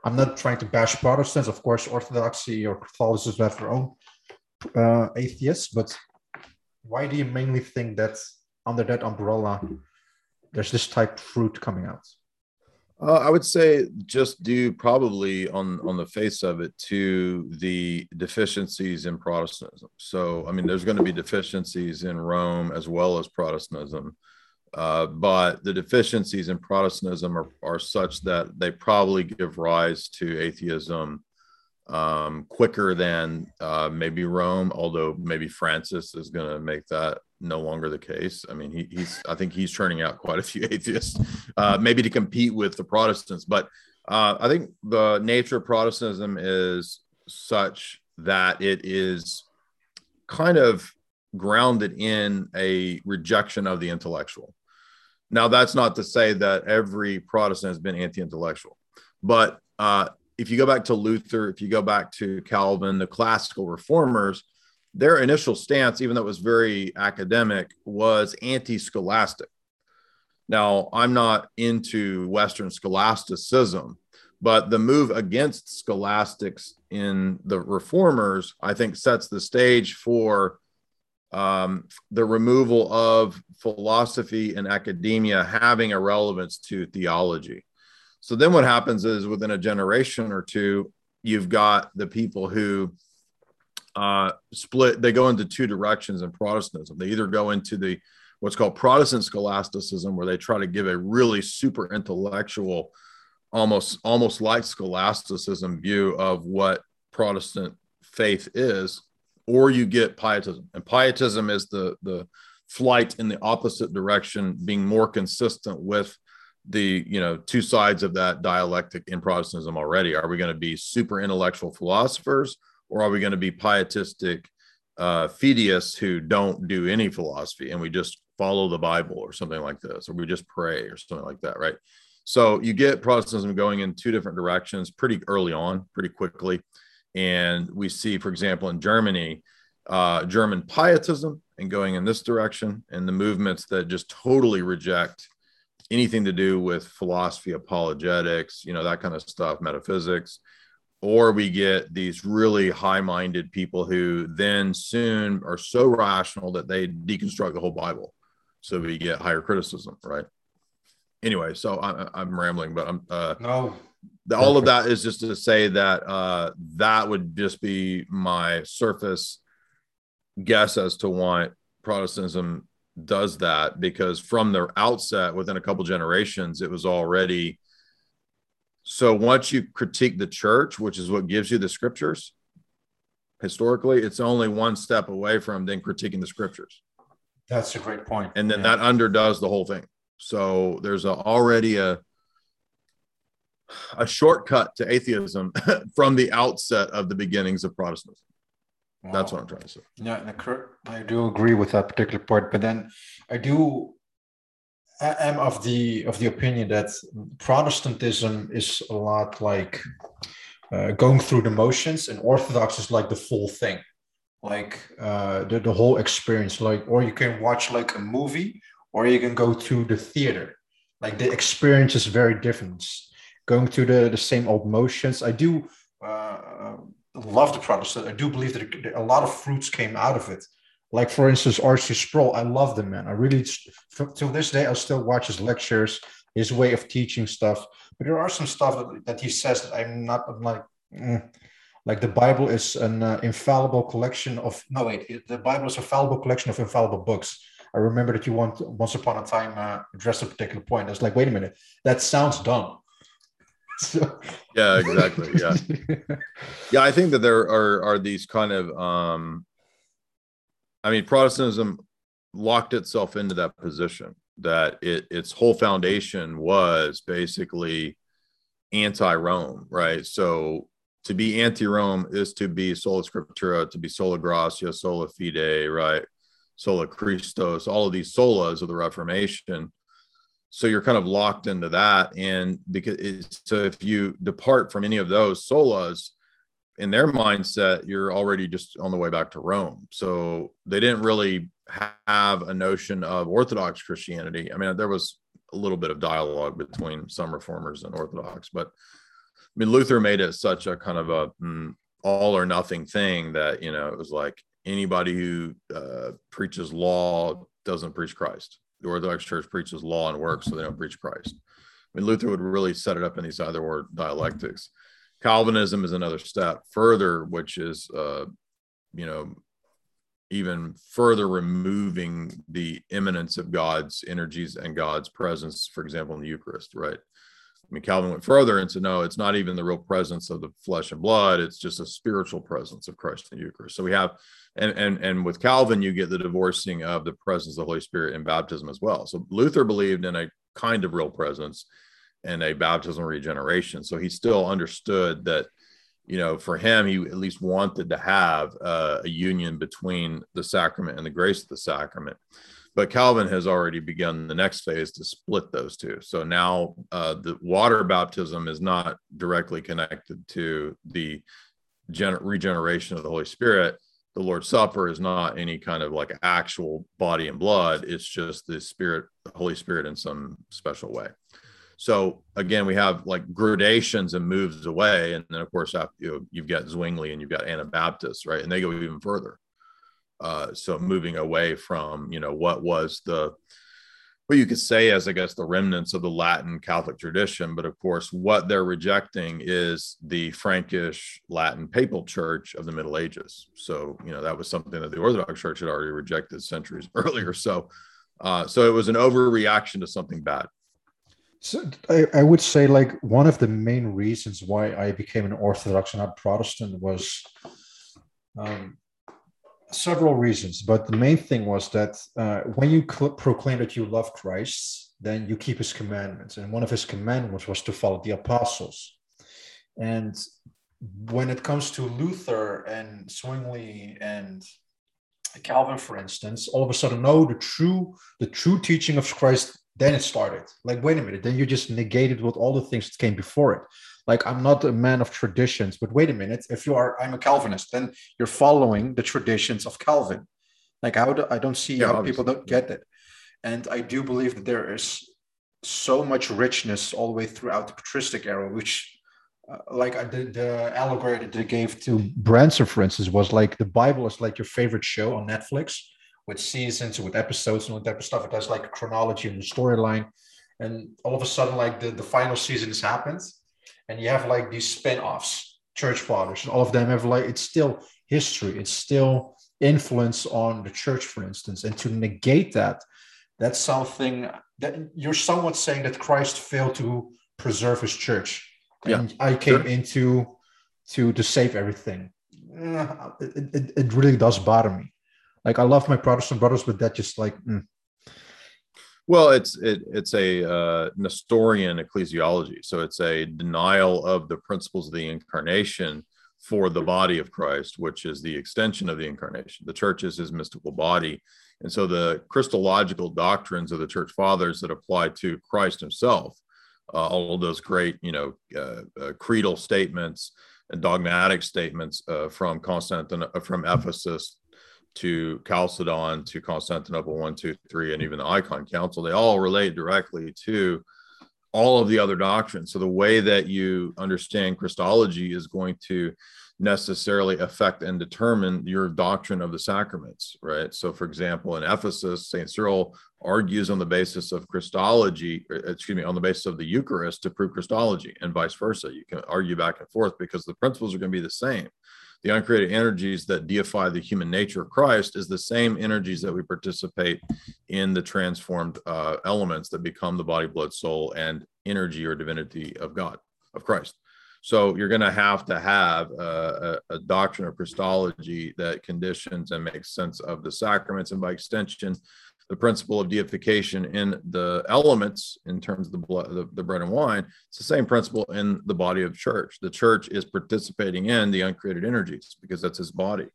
I'm not trying to bash Protestants, of course, Orthodoxy or Catholicism have their own uh, atheists, but why do you mainly think that under that umbrella there's this type of fruit coming out? Uh, I would say just due probably on on the face of it to the deficiencies in Protestantism. So I mean, there's going to be deficiencies in Rome as well as Protestantism. Uh, but the deficiencies in Protestantism are, are such that they probably give rise to atheism um, quicker than uh, maybe Rome, although maybe Francis is going to make that no longer the case. I mean, he, he's I think he's turning out quite a few atheists, uh, maybe to compete with the Protestants. But uh, I think the nature of Protestantism is such that it is kind of grounded in a rejection of the intellectual. Now, that's not to say that every Protestant has been anti-intellectual, but uh, if you go back to Luther, if you go back to Calvin, the classical reformers, their initial stance, even though it was very academic, was anti scholastic. Now, I'm not into Western scholasticism, but the move against scholastics in the reformers, I think, sets the stage for um, the removal of philosophy and academia having a relevance to theology. So then what happens is within a generation or two, you've got the people who uh, split, they go into two directions in Protestantism. They either go into the what's called Protestant scholasticism, where they try to give a really super intellectual, almost almost like scholasticism view of what Protestant faith is, or you get pietism. And pietism is the the flight in the opposite direction, being more consistent with the you know two sides of that dialectic in protestantism already. Are we going to be super intellectual philosophers or are we going to be pietistic uh fideists who don't do any philosophy and we just follow the bible or something like this or we just pray or something like that right? So you get protestantism going in two different directions pretty early on pretty quickly. And we see for example in germany uh, german pietism and going in this direction and the movements that just totally reject anything to do with philosophy, apologetics, you know, that kind of stuff, metaphysics, or we get these really high minded people who then soon are so rational that they deconstruct the whole Bible. So we get higher criticism, right? Anyway, so I, am I'm rambling, but I'm uh, no. The, all of that is just to say that uh, that would just be my surface guess as to why Protestantism does that because from the outset within a couple generations it was already so once you critique the church which is what gives you the scriptures historically it's only one step away from then critiquing the scriptures. That's a great point. And then yeah. that underdoes the whole thing. So there's a, already a a shortcut to atheism from the outset of the beginnings of protestantism Wow. That's what I'm trying to say. Yeah, I do agree with that particular part, but then I do I am of the of the opinion that Protestantism is a lot like uh, going through the motions, and Orthodox is like the full thing, like uh, the the whole experience. Like, or you can watch like a movie, or you can go to the theater. Like the experience is very different. Going through the the same old motions. I do uh, love the Protestant. I do believe that a lot of fruits came out of it. Like for instance, R.C. Sproul, I love the man. I really, till this day, I still watch his lectures, his way of teaching stuff. But there are some stuff that, that he says that I'm not I'm like, mm. like the Bible is an uh, infallible collection of. No wait, the Bible is a fallible collection of infallible books. I remember that you want once upon a time uh, addressed a particular point. I was like, wait a minute, that sounds dumb. so. yeah exactly yeah. Yeah i think that there are are these kind of um i mean protestantism locked itself into that position that it its whole foundation was basically anti-rome right? So to be anti-rome is to be sola scriptura to be sola gratia sola fide right? Sola christos all of these solas of the reformation so you're kind of locked into that and because so if you depart from any of those solas in their mindset you're already just on the way back to rome. So they didn't really have a notion of orthodox christianity. I mean there was a little bit of dialogue between some reformers and orthodox but i mean luther made it such a kind of a mm, all or nothing thing that you know it was like anybody who uh, preaches law doesn't preach christ the Orthodox Church preaches law and works, so they don't preach Christ. I mean, Luther would really set it up in these other word dialectics. Calvinism is another step further, which is, uh, you know, even further removing the immanence of God's energies and God's presence, for example, in the Eucharist, right? I mean, Calvin went further and said, no, it's not even the real presence of the flesh and blood. It's just a spiritual presence of Christ in the Eucharist. So we have, and and and with Calvin, you get the divorcing of the presence of the Holy Spirit in baptism as well. So Luther believed in a kind of real presence and a baptismal regeneration. So he still understood that, you know, for him, he at least wanted to have uh, a union between the sacrament and the grace of the sacrament. But Calvin has already begun the next phase to split those two. So now uh, the water baptism is not directly connected to the gen- regeneration of the Holy Spirit. The Lord's Supper is not any kind of like actual body and blood. It's just the Spirit, the Holy Spirit in some special way. So again, we have like gradations and moves away, and then of course after, you know, you've got Zwingli and you've got Anabaptists, right? And they go even further. Uh, so moving away from you know what was the what you could say as I guess the remnants of the Latin Catholic tradition, but of course what they're rejecting is the Frankish Latin Papal Church of the Middle Ages. So you know that was something that the Orthodox Church had already rejected centuries earlier. So uh, so it was an overreaction to something bad. So I, I would say like one of the main reasons why I became an Orthodox and not Protestant was um, several reasons, but the main thing was that uh, when you cl- proclaim that you love Christ, then you keep his commandments. And one of his commandments was to follow the apostles. And when it comes to Luther and Zwingli and Calvin, for instance, all of a sudden, no, the true the true teaching of Christ, then it started. Like, wait a minute, then you just negated what all the things that came before it like i'm not a man of traditions but wait a minute if you are i'm a calvinist then you're following the traditions of calvin like how do, i don't see yeah, how obviously. people don't get it and i do believe that there is so much richness all the way throughout the patristic era which uh, like uh, the, the allegory that they gave to Branson, for instance, was like the Bible is like your favorite show on Netflix with seasons, with episodes, and all that type of stuff. It has like a chronology and a storyline. And all of a sudden, like the, the final season has happened and you have like these spin-offs church fathers and all of them have like it's still history. It's still influence on the church for instance. And to negate that that's something that you're somewhat saying that christ failed to preserve his church. And yeah, i came sure. into to to save everything. It, it, it really does bother me. Like i love my protestant brothers but that just like mm, well, it's it, it's a uh, Nestorian ecclesiology, so it's a denial of the principles of the incarnation for the body of Christ, which is the extension of the incarnation. The church is his mystical body, and so the Christological doctrines of the church fathers that apply to Christ Himself, uh, all those great, you know, uh, uh creedal statements and dogmatic statements uh, from Constantinople, uh, from Ephesus to Chalcedon to Constantinople one, two, three, and even the Icon Council, they all relate directly to all of the other doctrines. So the way that you understand Christology is going to necessarily affect and determine your doctrine of the sacraments, right? So, for example, in Ephesus, St. Cyril argues on the basis of Christology, excuse me, on the basis of the Eucharist to prove Christology, and vice versa. You can argue back and forth because the principles are going to be the same the uncreated energies that deify the human nature of Christ is the same energies that we participate in the transformed uh, elements that become the body, blood, soul, and energy or divinity of God, of Christ. So you're going to have to have a, a, a, doctrine of Christology that conditions and makes sense of the sacraments, and by extension, the principle of deification in the elements in terms of the blood the, the, bread and wine it's the same principle in the body of church. The church is participating in the uncreated energies because that's his body.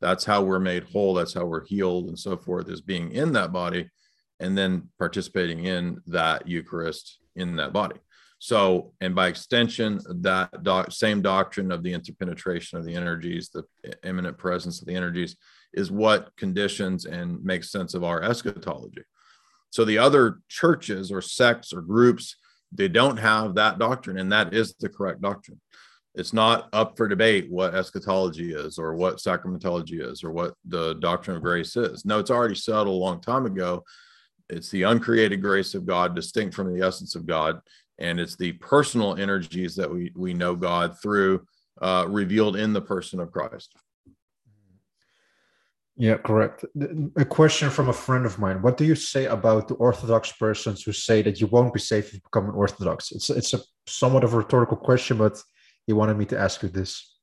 That's how we're made whole. That's how we're healed and so forth is being in that body and then participating in that eucharist in that body. So and by extension that doc, same doctrine of the interpenetration of the energies the immanent presence of the energies is what conditions and makes sense of our eschatology. So the other churches or sects or groups, they don't have that doctrine, and that is the correct doctrine. It's not up for debate what eschatology is or what sacramentology is or what the doctrine of grace is. No, it's already settled a long time ago. It's the uncreated grace of God, distinct from the essence of God, and it's the personal energies that we we know God through, uh, revealed in the person of Christ. Yeah, correct. A question from a friend of mine. What do you say about the Orthodox persons who say that you won't be safe if you become an Orthodox? It's it's a somewhat of a rhetorical question, but he wanted me to ask you this.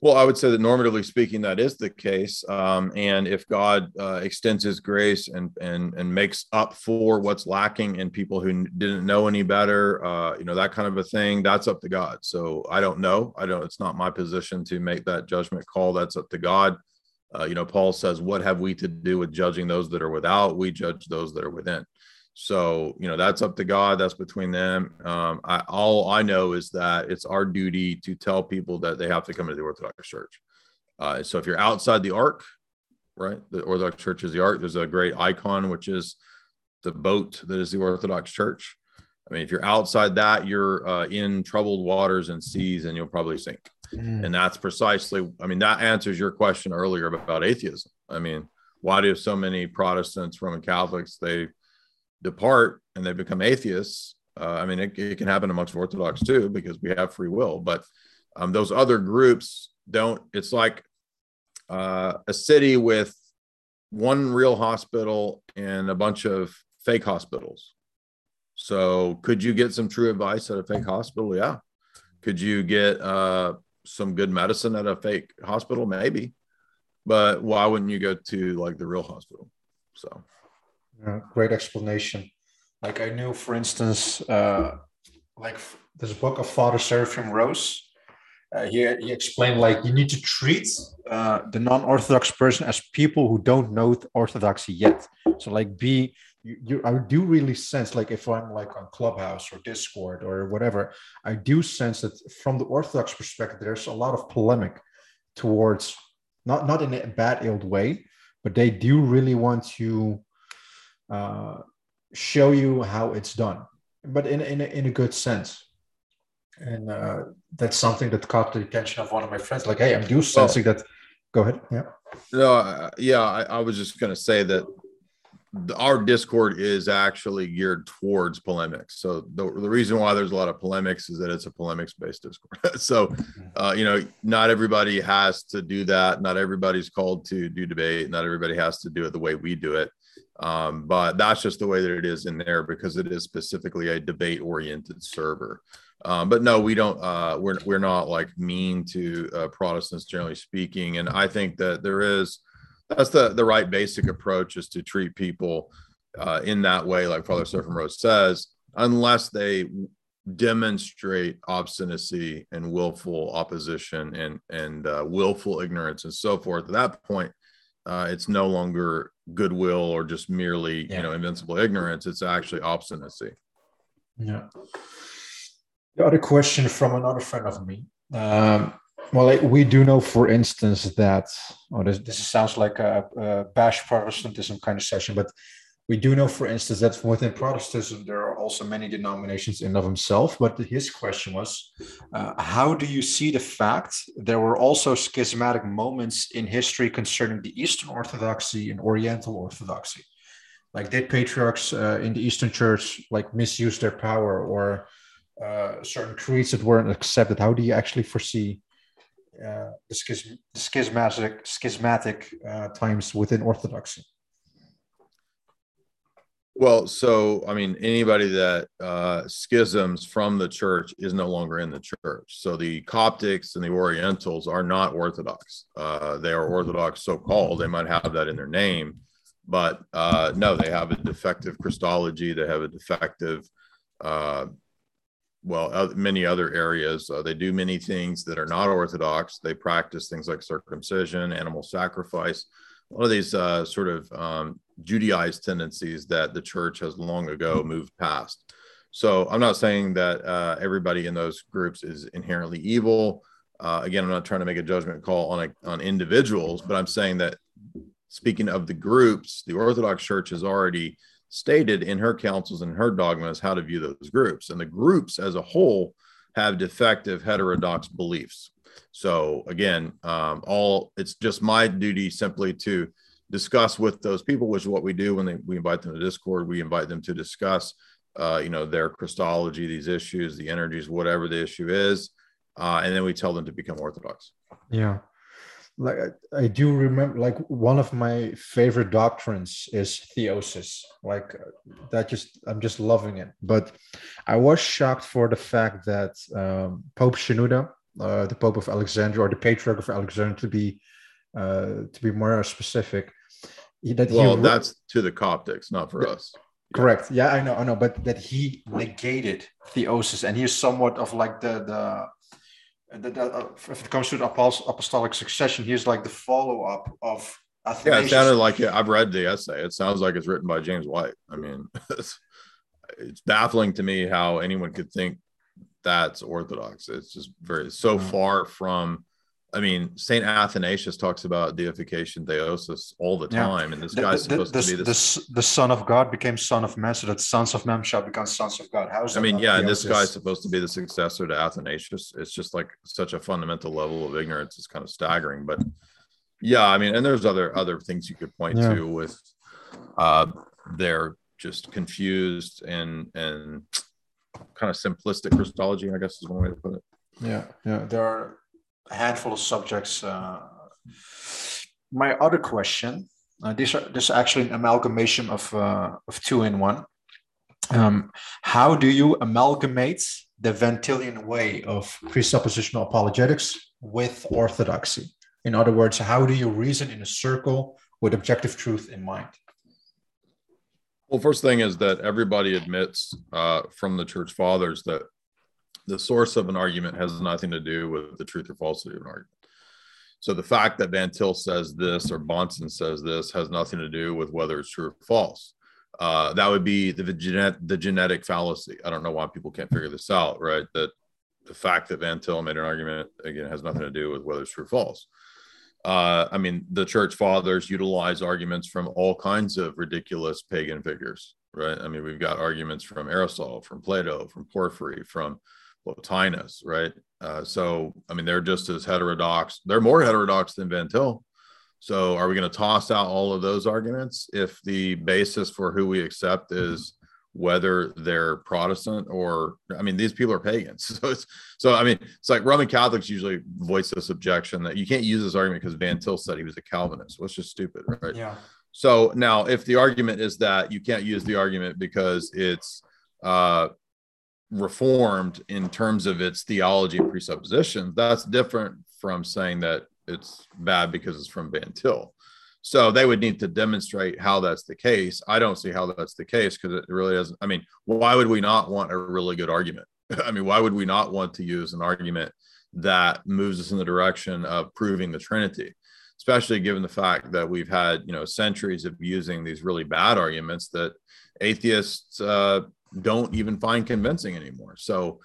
Well, I would say that normatively speaking, that is the case. Um, and if God uh, extends His grace and and and makes up for what's lacking in people who didn't know any better, uh, you know that kind of a thing, that's up to God. So I don't know. I don't. It's not my position to make that judgment call. That's up to God. Uh, you know, Paul says, "What have we to do with judging those that are without? We judge those that are within." So you know that's up to God. That's between them. Um, I, all I know is that it's our duty to tell people that they have to come to the Orthodox Church. Uh, so if you're outside the Ark, right, the Orthodox Church is the Ark. There's a great icon which is the boat that is the Orthodox Church. I mean, if you're outside that, you're uh, in troubled waters and seas, and you'll probably sink. Mm. And that's precisely, I mean, that answers your question earlier about atheism. I mean, why do so many Protestants, Roman Catholics, they depart and they become atheists? Uh, I mean, it, it, can happen amongst Orthodox too, because we have free will. But um, those other groups don't, it's like uh, a city with one real hospital and a bunch of fake hospitals. So, could you get some true advice at a fake hospital? Yeah. Could you get uh, some good medicine at a fake hospital, maybe. But why wouldn't you go to like the real hospital? So, yeah, great explanation. Like I knew, for instance, uh, like this book of Father Seraphim Rose. Uh, he, he explained like you need to treat uh, the non-orthodox person as people who don't know orthodoxy yet so like be you, you, I do really sense like if I'm like on Clubhouse or Discord or whatever, I do sense that from the Orthodox perspective, there's a lot of polemic towards not not in a bad ill way, but they do really want to uh, show you how it's done, but in in a, in a good sense. And uh, that's something that caught the attention of one of my friends. Like, hey, I'm do sensing that. Go ahead. Yeah. No, uh, yeah, I, I was just going to say that our discord is actually geared towards polemics. So the, the reason why there's a lot of polemics is that it's a polemics based discord. So mm-hmm. uh, you know not everybody has to do that. Not everybody's called to do debate. Not everybody has to do it the way we do it. Um, but that's just the way that it is in there because it is specifically a debate oriented server. Um, but no we don't uh, we're, we're not like mean to uh, protestants generally speaking. And i think that there is that's the the right basic approach is to treat people uh, in that way, like Father Seraphim Rose says, unless they demonstrate obstinacy and willful opposition and and uh, willful ignorance and so forth. At that point, uh, it's no longer goodwill or just merely yeah. you know invincible ignorance. It's actually obstinacy. Yeah. The other question from another friend of me. Um, well, we do know, for instance, that oh, this, this sounds like a, a, bash Protestantism kind of session, but we do know, for instance, that within Protestantism there are also many denominations in and of himself. But his question was, uh, how do you see the fact there were also schismatic moments in history concerning the Eastern Orthodoxy and Oriental Orthodoxy? Like, did patriarchs uh, in the Eastern Church like misuse their power or uh, certain creeds that weren't accepted? How do you actually foresee uh, the, schism, schismatic schismatic uh, times within Orthodoxy? Well, so I mean, anybody that uh, schisms from the church is no longer in the church. So the Coptics and the Orientals are not Orthodox. Uh, they are Orthodox, so called. They might have that in their name, but uh, no, they have a defective Christology. They have a defective well, many other areas. Uh, they do many things that are not orthodox. They practice things like circumcision, animal sacrifice, a lot of these uh, sort of um, Judaized tendencies that the church has long ago moved past. So I'm not saying that uh, everybody in those groups is inherently evil. Uh, again, I'm not trying to make a judgment call on a, on individuals, but I'm saying that speaking of the groups, the Orthodox Church has already stated in her councils and her dogmas how to view those groups. And the groups as a whole have defective heterodox beliefs. So again, um, all it's just my duty simply to discuss with those people, which is what we do when they, we invite them to Discord. We invite them to discuss, uh, you know, their Christology, these issues, the energies, whatever the issue is, uh, and then we tell them to become Orthodox. Yeah, like I do remember like one of my favorite doctrines is theosis. Like that just i'm just loving it. But i was shocked for the fact that um, pope shenouda uh, the pope of alexandria or the patriarch of alexandria to be uh, to be more specific that well he, that's to the coptics not for us. correct. Yeah i know i know. But that he negated theosis and he's somewhat of like the the that, uh, if it comes to the apostolic succession, he's like the follow up of. Athanasius. Yeah, it sounded like it. I've read the essay. It sounds like it's written by James White. I mean, it's, it's baffling to me how anyone could think that's orthodox. It's just very so mm-hmm. far from I mean, Saint Athanasius talks about deification, theosis all the time, yeah. and this guy's the, supposed the, to be the, the Son of God became Son of Man, so that sons of men shall become sons of God. How's I mean, yeah, and this guy's supposed to be the successor to Athanasius. It's just like such a fundamental level of ignorance. It's kind of staggering, but yeah, I mean, and there's other other things you could point yeah. to with uh, they're just confused and and kind of simplistic Christology, I guess is one way to put it. Yeah, yeah, there are a handful of subjects. Uh, my other question, uh, this, are, this is actually an amalgamation of, uh, of two in one. Um, how do you amalgamate the Van Tilian way of presuppositional apologetics with orthodoxy? In other words, how do you reason in a circle with objective truth in mind? Well, first thing is that everybody admits uh, from the church fathers that the source of an argument has nothing to do with the truth or falsity of an argument. So the fact that Van Til says this or Bahnsen says this has nothing to do with whether it's true or false. Uh, that would be the, genet- the genetic fallacy. I don't know why people can't figure this out, right? That the fact that Van Til made an argument again has nothing to do with whether it's true or false. Uh, I mean, the church fathers utilize arguments from all kinds of ridiculous pagan figures, right? I mean, we've got arguments from Aristotle, from Plato, from Porphyry, from Plotinus, right? Uh, so, I mean, they're just as heterodox. They're more heterodox than Van Til. So, are we going to toss out all of those arguments if the basis for who we accept is whether they're Protestant or, I mean, these people are pagans. So, it's so, I mean, it's like Roman Catholics usually voice this objection that you can't use this argument because Van Til said he was a Calvinist. Well, it's just stupid, right? Yeah. So, now if the argument is that you can't use the argument because it's, uh, reformed in terms of its theology and presuppositions, that's different from saying that it's bad because it's from Van Til. So they would need to demonstrate how that's the case. I don't see how that's the case because it really doesn't. I mean, why would we not want a really good argument? I mean, why would we not want to use an argument that moves us in the direction of proving the Trinity? Especially given the fact that we've had, you know, centuries of using these really bad arguments that atheists uh, don't even find convincing anymore. So,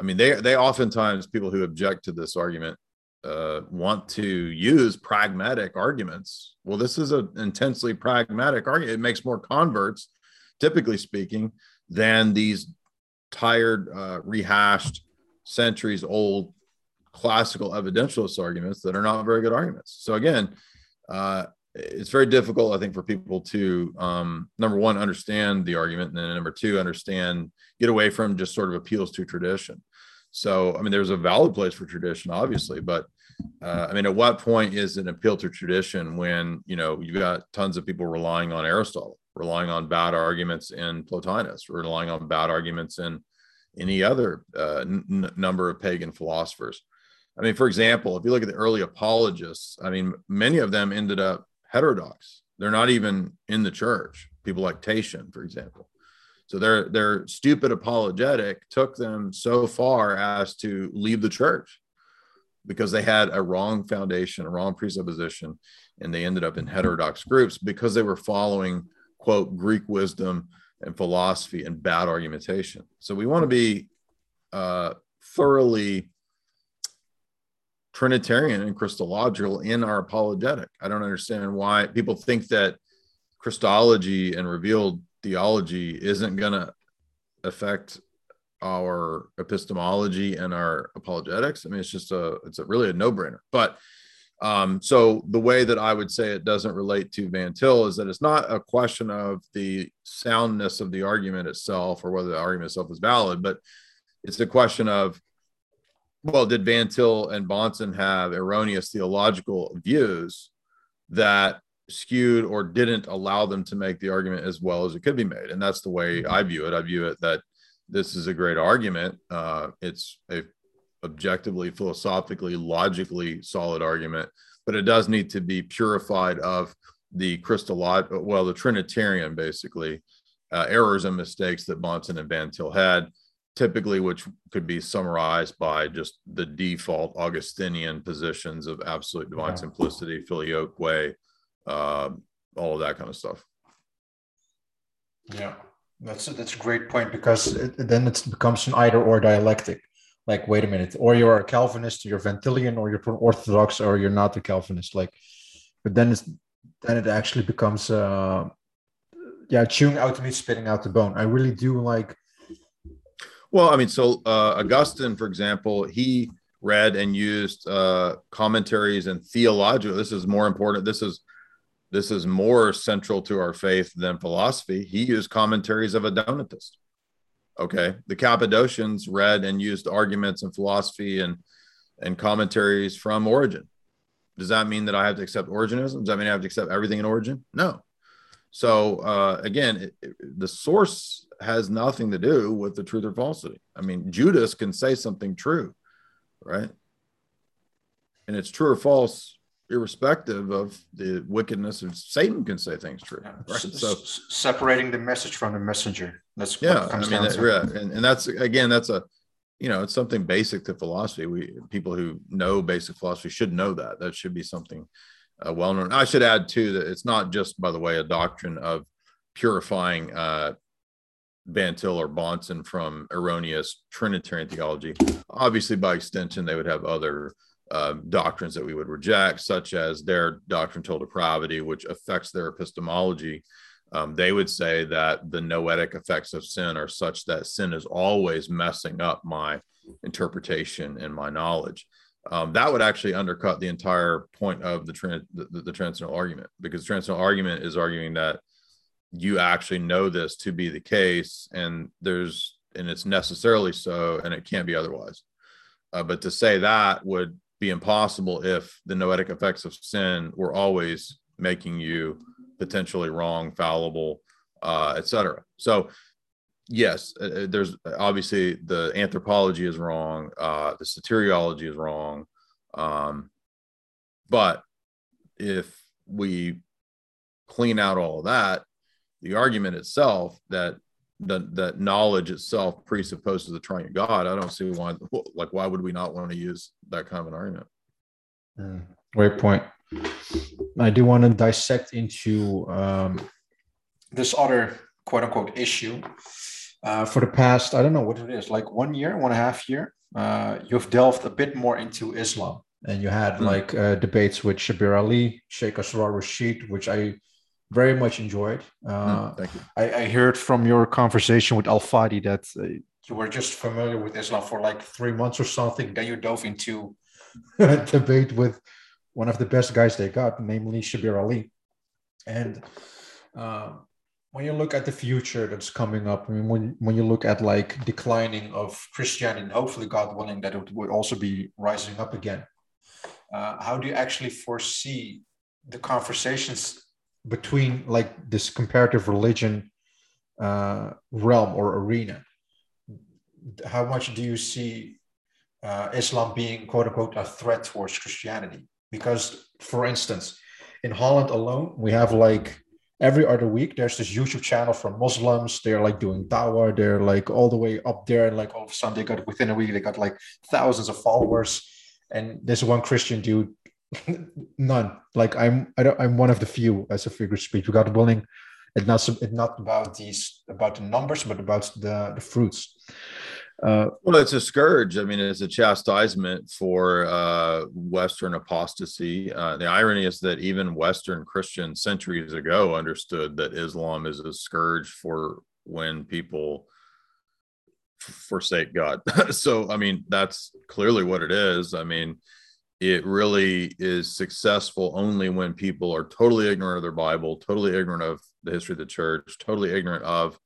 I mean, they they oftentimes people who object to this argument uh, want to use pragmatic arguments. Well, this is an intensely pragmatic argument. It makes more converts, typically speaking, than these tired, uh, rehashed, centuries old classical evidentialist arguments that are not very good arguments. So again, uh, it's very difficult, I think, for people to um, number one understand the argument, and then number two understand get away from just sort of appeals to tradition. So, I mean, there's a valid place for tradition, obviously, but uh, I mean, at what point is an appeal to tradition when you know you've got tons of people relying on Aristotle, relying on bad arguments in Plotinus, relying on bad arguments in any other uh, n- number of pagan philosophers? I mean, for example, if you look at the early apologists, I mean, many of them ended up heterodox. They're not even in the church. People like Tatian, for example. So their their stupid apologetic took them so far as to leave the church because they had a wrong foundation, a wrong presupposition, and they ended up in heterodox groups because they were following quote Greek wisdom and philosophy and bad argumentation. So we want to be uh, thoroughly Trinitarian and Christological in our apologetic. I don't understand why people think that Christology and revealed theology isn't going to affect our epistemology and our apologetics. I mean, it's just a it's a really a no brainer. But um, so the way that I would say it doesn't relate to Van Til is that it's not a question of the soundness of the argument itself or whether the argument itself is valid, but it's a question of well, did Van Til and Bahnsen have erroneous theological views that skewed or didn't allow them to make the argument as well as it could be made? And that's the way I view it. I view it that this is a great argument. Uh, it's a objectively, philosophically, logically solid argument, but it does need to be purified of the crystal, well, the Trinitarian basically uh, errors and mistakes that Bahnsen and Van Til had typically which could be summarized by just the default Augustinian positions of absolute divine yeah. simplicity, filioque, way, uh, all of that kind of stuff. Yeah, that's a, that's a great point because it, then it becomes an either or dialectic. Like, wait a minute, or you're a Calvinist, you're Van Tilian, or you're Orthodox, or you're not a Calvinist. Like, but then it's then it actually becomes uh yeah chewing out the meat spitting out the bone i really do like well, I mean, so uh, Augustine, for example, he read and used uh, commentaries and theological. This is more important. This is this is more central to our faith than philosophy. He used commentaries of a Donatist. Okay, the Cappadocians read and used arguments and philosophy and and commentaries from Origen. Does that mean that I have to accept Origenism? Does that mean I have to accept everything in Origen? No. So uh, again, it, it, the source has nothing to do with the truth or falsity. I mean, Judas can say something true, right? And it's true or false, irrespective of the wickedness of Satan can say things true. Right? So separating the message from the messenger. That's yeah. I mean, that, yeah, and, and that's again, that's a you know, it's something basic to philosophy. We people who know basic philosophy should know that. That should be something uh, well known. I should add too that it's not just, by the way, a doctrine of purifying uh, Van Til or Bahnsen from erroneous Trinitarian theology. Obviously, by extension, they would have other uh, doctrines that we would reject, such as their doctrine total depravity, which affects their epistemology. Um, they would say that the noetic effects of sin are such that sin is always messing up my interpretation and my knowledge um, that would actually undercut the entire point of the, trans, the, the transcendental argument because the transcendental argument is arguing that you actually know this to be the case and there's and it's necessarily so and it can't be otherwise. Uh, but to say that would be impossible if the noetic effects of sin were always making you potentially wrong fallible uh, etc so yes, uh, uh, there's obviously the anthropology is wrong, uh, the soteriology is wrong, um, but if we clean out all of that, the argument itself that that that knowledge itself presupposes the triune God, I don't see why like why would we not want to use that kind of an argument? Mm, great point. I do want to dissect into um, this other quote unquote issue uh, for the past, I don't know what it is, like one year, one and a half year, uh, you've delved a bit more into Islam. And you had mm. like uh, debates with Shabir Ali, Sheikh Asrar Rashid, which I very much enjoyed. Mm, thank you. I, I, heard from your conversation with Al Fadi that uh, you were just familiar with Islam for like three months or something. Then you dove into a debate with one of the best guys they got, namely Shabir Ali. And uh, when you look at the future that's coming up, I mean, when when you look at like declining of Christianity, and hopefully, God willing, that it would also be rising up again. Uh, how do you actually foresee the conversations between like this comparative religion uh, realm or arena? How much do you see uh, Islam being quote unquote a threat towards Christianity? Because, for instance, in Holland alone, we have like every other week there's this YouTube channel from Muslims. They're like doing dawah. They're like all the way up there, and like all of a sudden they got within a week they got like thousands of followers. And there's one Christian dude, none. Like I'm, I don't, I'm one of the few as a figure of speech. Got willing. It's not, it's not about these, about the numbers, but about the the fruits. Uh, well, it's a scourge. I mean, it's a chastisement for uh, Western apostasy. Uh, the irony is that even Western Christians centuries ago understood that Islam is a scourge for when people forsake God. so, I mean, that's clearly what it is. I mean, it really is successful only when people are totally ignorant of their Bible, totally ignorant of the history of the church, totally ignorant of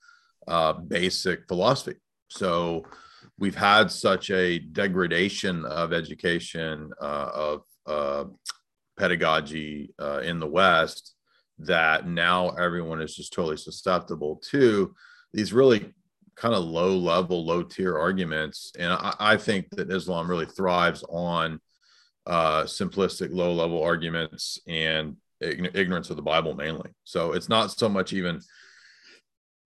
uh, basic philosophy. So, we've had such a degradation of education uh, of uh, pedagogy uh, in the West that now everyone is just totally susceptible to these really kind of low level, low tier arguments. And I, I, think that Islam really thrives on uh, simplistic, low level arguments and ignorance of the Bible mainly. So it's not so much even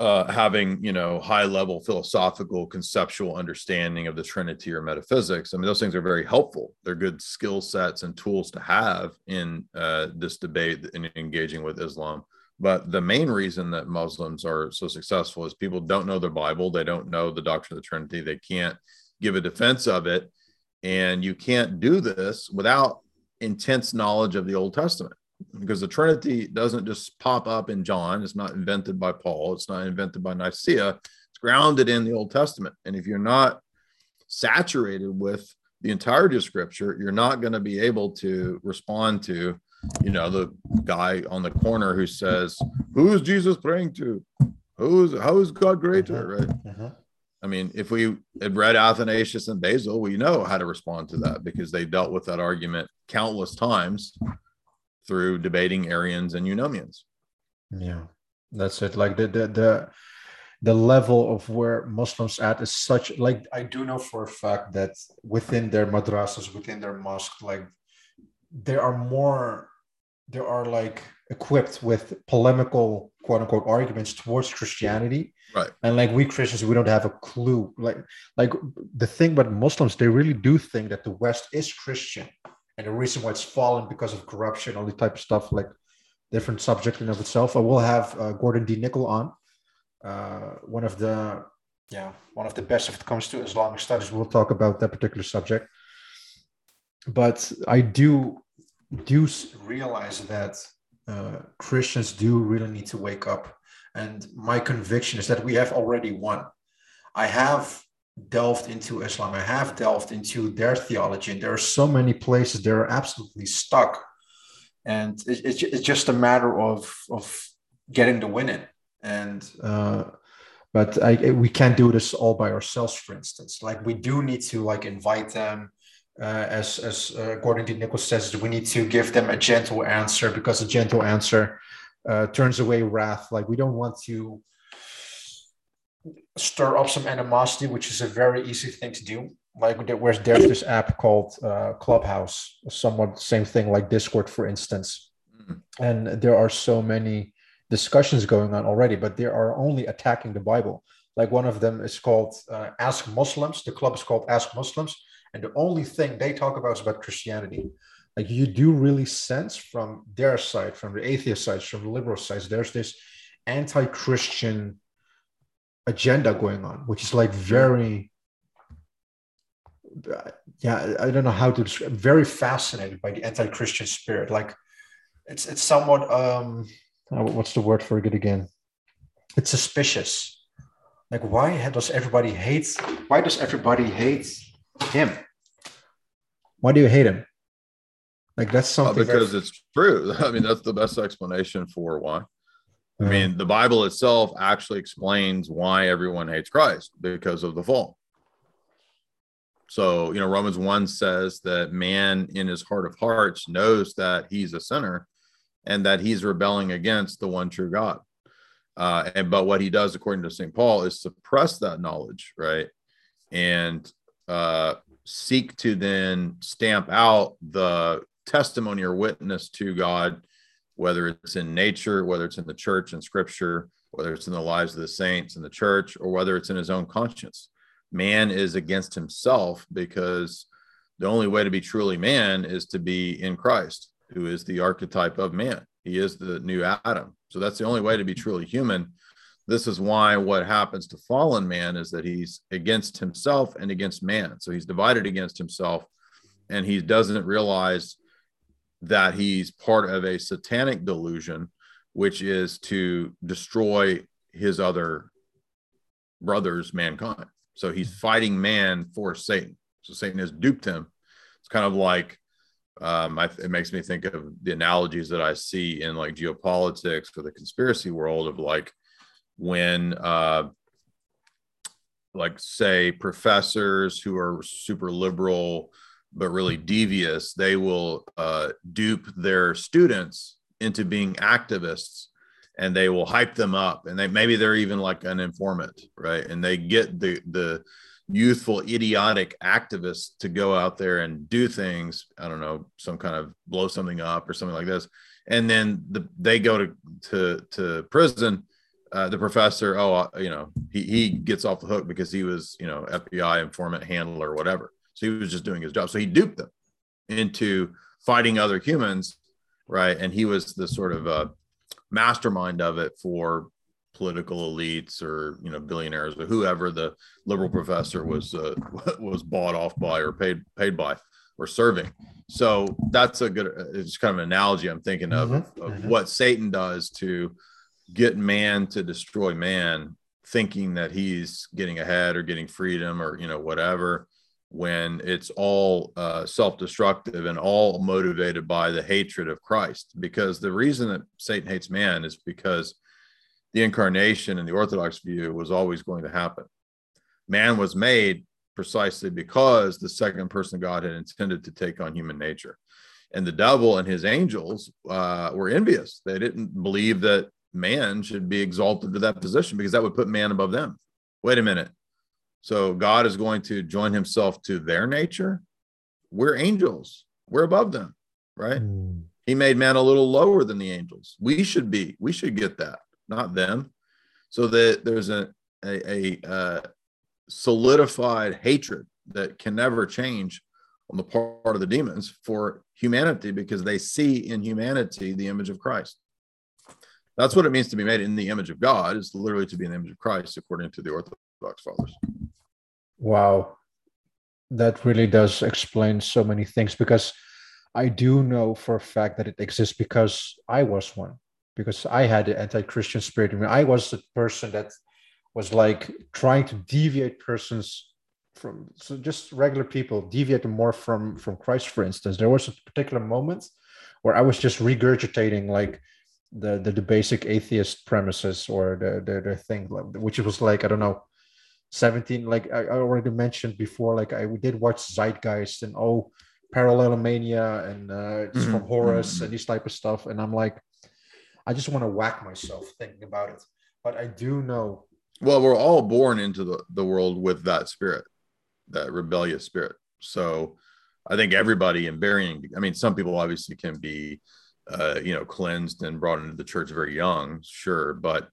uh, having you know high level philosophical conceptual understanding of the trinity or metaphysics. I mean those things are very helpful. They're good skill sets and tools to have in uh, this debate in engaging with islam. But the main reason that muslims are so successful is people don't know their bible. They don't know the doctrine of the trinity. They can't give a defense of it and you can't do this without intense knowledge of the old testament because the Trinity doesn't just pop up in John. It's not invented by Paul. It's not invented by Nicaea. It's grounded in the Old Testament. And if you're not saturated with the entirety of Scripture, you're not going to be able to respond to, you know, the guy on the corner who says, "Who is Jesus praying to? Who's how is God greater?" Uh-huh. Right. Uh-huh. I mean, if we had read Athanasius and Basil, we know how to respond to that because they dealt with that argument countless times through debating Arians and Eunomians. Yeah, that's it. Like the the the the level of where Muslims at is such like I do know for a fact that within their madrasas, within their mosque, like there are more there are like equipped with polemical quote unquote arguments towards Christianity. Right. And like we Christians, we don't have a clue. Like like the thing about Muslims, they really do think that the West is Christian and the reason why it's fallen because of corruption, all the type of stuff, like different subject in of itself. I will have uh, Gordon D. Nickel on, uh, one of the yeah one of the best if it comes to Islamic studies. We'll talk about that particular subject, but I do do realize that uh, Christians do really need to wake up, and my conviction is that we have already won. I have delved into Islam. I have delved into their theology, and there are so many places they are absolutely stuck. And it's, it's just a matter of of getting the win in. And uh, but I, we can't do this all by ourselves. For instance, like we do need to like invite them. Uh, as as uh, Gordon D. Nichols says, we need to give them a gentle answer because a gentle answer uh, turns away wrath. Like we don't want to stir up some animosity, which is a very easy thing to do. Like where's there's this app called uh, Clubhouse, somewhat same thing like Discord, for instance. Mm-hmm. And there are so many discussions going on already, but they are only attacking the Bible. Like one of them is called uh, Ask Muslims. The club is called Ask Muslims, and the only thing they talk about is about Christianity. Like you do really sense from their side, from the atheist side, from the liberal side, there's this anti-Christian agenda going on, which is like very, yeah, I don't know how to describe. Very fascinated by the anti-Christian spirit. Like, it's it's somewhat um, uh, what's the word for it again? It's suspicious. Like, why does everybody hate? Why does everybody hate him? Why do you hate him? Like that's something. Uh, because very... it's true. I mean, that's the best explanation for why. I mean, the Bible itself actually explains why everyone hates Christ because of the fall. So, you know, Romans 1 says that man in his heart of hearts knows that he's a sinner and that he's rebelling against the one true God. Uh, and but what he does, according to St. Paul, is suppress that knowledge, right? And uh, seek to then stamp out the testimony or witness to God whether it's in nature, whether it's in the church and scripture, whether it's in the lives of the saints in the church, or whether it's in his own conscience. Man is against himself because the only way to be truly man is to be in Christ, who is the archetype of man. He is the new Adam. So that's the only way to be truly human. This is why what happens to fallen man is that he's against himself and against man. So he's divided against himself and he doesn't realize that he's part of a satanic delusion, which is to destroy his other brothers, mankind. So he's fighting man for Satan. So Satan has duped him. It's kind of like um, I, it makes me think of the analogies that I see in like geopolitics or the conspiracy world of like when uh, like say professors who are super liberal but really devious they will uh, dupe their students into being activists and they will hype them up. And they maybe they're even like an informant right? And they get the the youthful idiotic activists to go out there and do things i don't know some kind of blow something up or something like this. And then the, they go to to to prison uh, the professor, oh, uh, you know, he, he gets off the hook because he was, you know, FBI informant handler or whatever. So he was just doing his job. So he duped them into fighting other humans, right? And he was the sort of uh, mastermind of it for political elites or you know billionaires or whoever the liberal professor was uh, was bought off by or paid paid by or serving. So that's a good. Uh, it's kind of an analogy I'm thinking of mm-hmm. of, of mm-hmm. what Satan does to get man to destroy man thinking that he's getting ahead or getting freedom or you know whatever when it's all uh, self-destructive and all motivated by the hatred of christ. Because the reason that satan hates man is because the incarnation in the orthodox view was always going to happen. Man was made precisely because the second person of god had intended to take on human nature. And the devil and his angels uh, were envious. They didn't believe that man should be exalted to that position because that would put man above them. Wait a minute. So God is going to join himself to their nature. We're angels, we're above them, right? Mm. He made man a little lower than the angels. We should be, we should get that, not them. So that there's a, a, a uh, solidified hatred that can never change on the part of the demons for humanity because they see in humanity the image of Christ. That's what it means to be made in the image of God, is literally to be in the image of Christ, according to the Orthodox fathers. Wow. That really does explain so many things because I do know for a fact that it exists because I was one, because I had the anti Christian spirit. I mean, I was the person that was like trying to deviate persons from so just regular people deviate more from from christ for instance there was a particular moment where i was just regurgitating like the, the, the basic atheist premises or the, the the thing which was like I don't know 17 like I, already mentioned before like I we did watch Zeitgeist and oh Parallelomania and uh mm-hmm. from Horus mm-hmm. and these type of stuff and I'm like I just want to whack myself thinking about it but I do know well we're all born into the, the world with that spirit that rebellious spirit so I think everybody in varying I mean some people obviously can be uh, you know, cleansed and brought into the church very young, sure, but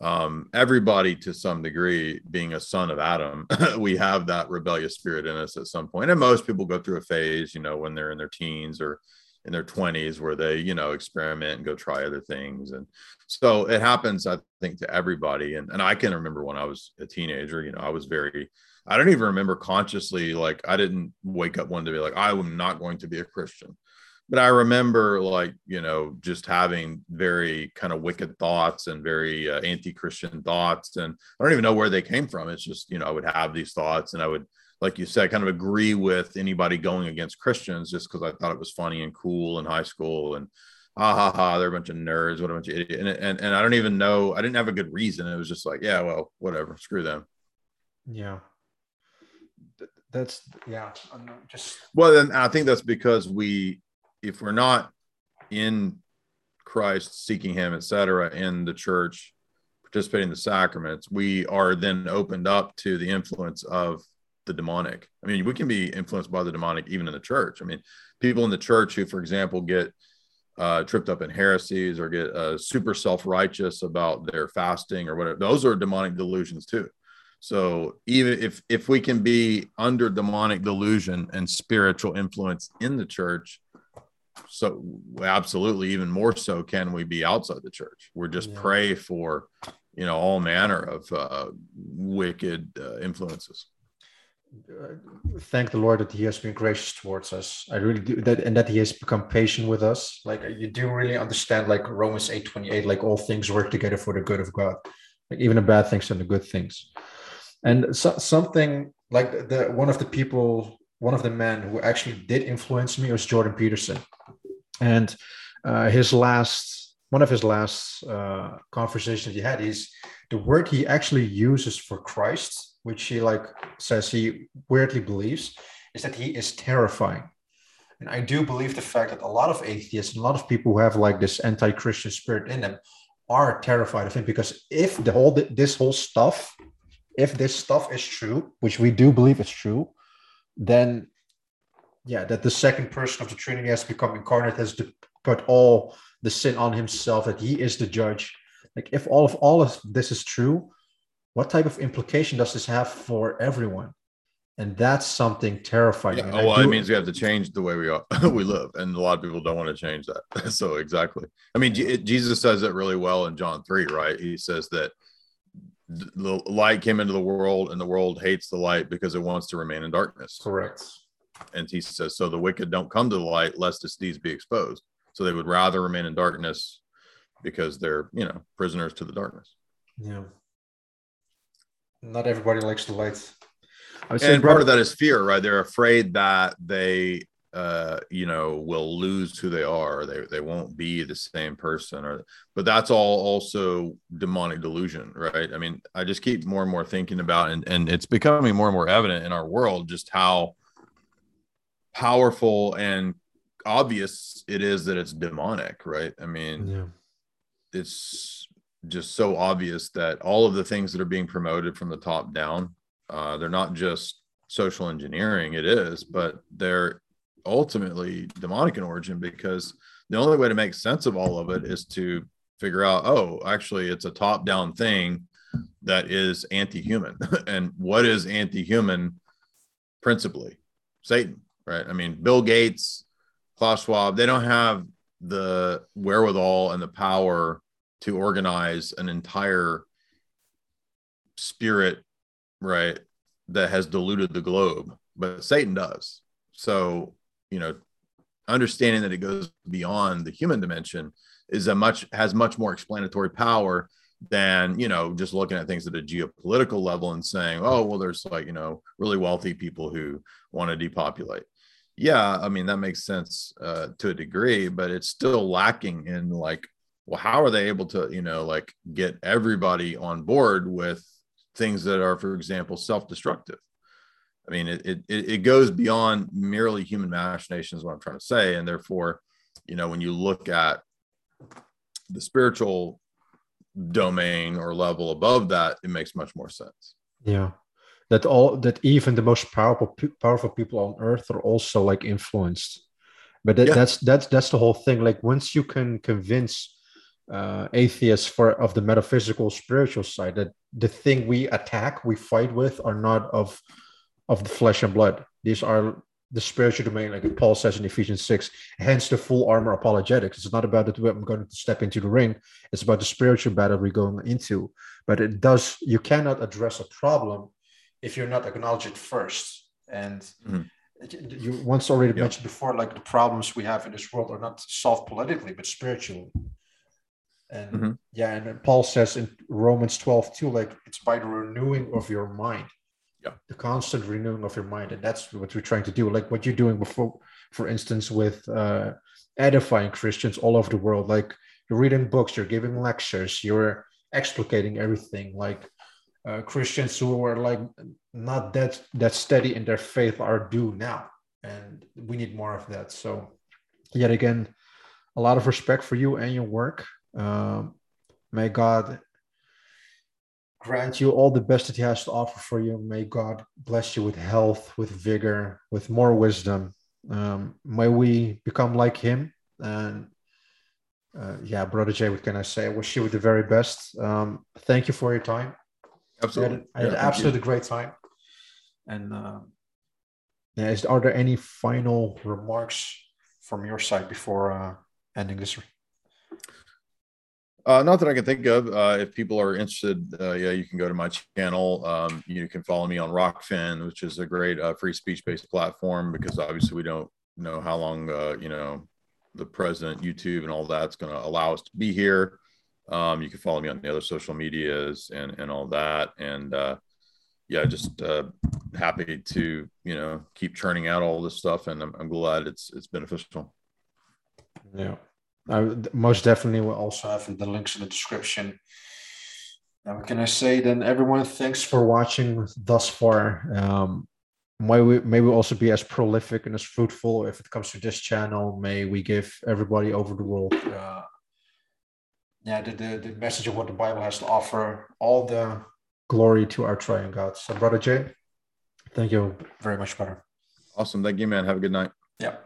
um, everybody to some degree, being a son of Adam, we have that rebellious spirit in us at some point. And most people go through a phase, you know, when they're in their teens or in their 20s where they, you know, experiment and go try other things. And so it happens, I think, to everybody. And, and I can remember when I was a teenager, you know, I was very, I don't even remember consciously, like, I didn't wake up one day like, I am not going to be a Christian but I remember like you know just having very kind of wicked thoughts and very uh, anti-Christian thoughts, and I don't even know where they came from. It's just you know I would have these thoughts, and I would, like you said, kind of agree with anybody going against Christians just because I thought it was funny and cool in high school, and ha ha ha, they're a bunch of nerds, what a bunch of idiots, and, and and I don't even know, I didn't have a good reason. It was just like, yeah, well, whatever, screw them. Yeah that's yeah just well then i think that's because we if we're not in Christ, seeking Him, etc., in the church, participating in the sacraments, we are then opened up to the influence of the demonic. I mean, we can be influenced by the demonic even in the church. I mean, people in the church who, for example, get uh, tripped up in heresies or get uh, super self righteous about their fasting or whatever, those are demonic delusions too. So even if if we can be under demonic delusion and spiritual influence in the church, so absolutely even more so can we be outside the church. We're just yeah. pray for you know all manner of uh, wicked uh, influences. Uh, thank the lord that he has been gracious towards us. I really do that and that he has become patient with us. Like you do really understand like romans 8 28 like all things work together for the good of god. Like even the bad things and the good things. And so, something like the one of the people one of the men who actually did influence me was jordan peterson and uh, his last, one of his last uh, conversations he had is the word he actually uses for Christ which he like says he weirdly believes, is that he is terrifying. And I do believe the fact that a lot of atheists, and a lot of people who have like this anti-Christian spirit in them, are terrified of him because if the whole this whole stuff, if this stuff is true, which we do believe is true, then yeah, that the second person of the Trinity has become incarnate, has to put all the sin on himself, that he is the judge. Like if all of all of this is true, what type of implication does this have for everyone? and that's something terrifying. Yeah, well, it means we have to change the way we are we live, and a lot of people don't want to change that. so exactly, I mean, G- Jesus says it really well in John three, right? He says that the light came into the world, and the world hates the light because it wants to remain in darkness. Correct. And he says, so the wicked don't come to the light lest its deeds be exposed. So they would rather remain in darkness because they're, you know, prisoners to the darkness. Yeah. Not everybody likes the light and part of that is fear, right? They're afraid that they, uh, you know, will lose who they are. They they won't be the same person, or but that's all also demonic delusion, right? I mean, I just keep more and more thinking about, and and it's becoming more and more evident in our world just how powerful and obvious it is that it's demonic, right? I mean, yeah. it's just so obvious that all of the things that are being promoted from the top down uh, they're not just social engineering, it is, but they're ultimately demonic in origin because the only way to make sense of all of it is to figure out, oh, actually, it's a top down thing that is anti human. and what is anti human principally? Satan, right? I mean, Bill Gates, Klaus Schwab, they don't have the wherewithal and the power to organize an entire spirit right, that has diluted the globe, but Satan does. So, you know, understanding that it goes beyond the human dimension is a much has much more explanatory power than you know just looking at things at a geopolitical level and saying oh well there's like you know really wealthy people who want to depopulate yeah i mean that makes sense uh, to a degree but it's still lacking in like well how are they able to you know like get everybody on board with things that are, for example, self-destructive. I mean, it, it, it goes beyond merely human machinations, what I'm trying to say. And therefore, you know, when you look at the spiritual domain or level above that, it makes much more sense. Yeah. That all that even the most powerful powerful people on earth are also like influenced. But that, yeah. that's that's that's the whole thing. Like once you can convince uh, atheists for of the metaphysical spiritual side that the thing we attack we fight with are not of of the flesh and blood. These are the spiritual domain like paul says in ephesians 6 hence the full armor apologetics. It's not about that i'm going to step into the ring. It's about the spiritual battle we're going into. But it does you cannot address a problem if you're not acknowledge it first. And mm-hmm. you once already mentioned before like the problems we have in this world are not solved politically but spiritually. And mm-hmm. yeah, and Paul says in Romans 12 too, like it's by the renewing of your mind. Yeah. The constant renewing of your mind. And that's what we're trying to do. Like what you're doing before, for instance, with uh, edifying Christians all over the world. Like you're reading books, you're giving lectures, you're explicating everything. Like uh, Christians who are like not that that steady in their faith are due now. And we need more of that. So yet again, a lot of respect for you and your work. Um, may God grant you all the best that He has to offer for you. May God bless you with health, with vigor, with more wisdom. Um, may we become like Him. And uh, yeah, Brother Jay, what can I say? I wish you the very best. Um, thank you for your time. Absolutely. I had, I had yeah, absolutely great time. And uh, yeah, is, are there any final remarks from your side before uh, ending this? Uh, not that I can think of. Uh, if people are interested, uh, yeah, you can go to my channel. Um, you can follow me on Rokfin, which is a great uh, free speech based platform because obviously we don't know how long, uh, you know, the president, YouTube, and all that's going to allow us to be here. Um, you can follow me on the other social medias and and all that. And uh, yeah, just happy to you know keep churning out all this stuff, and I'm, I'm glad it's it's beneficial. Yeah. I most definitely will also have the links in the description. Now, what can I say then? Everyone, thanks for watching thus far. Um, may we may we also be as prolific and as fruitful if it comes to this channel. May we give everybody over the world, uh, yeah, the, the the message of what the Bible has to offer. All the glory to our triune God. So, brother Jay, thank you very much, brother. Awesome. Thank you, man. Have a good night. Yeah.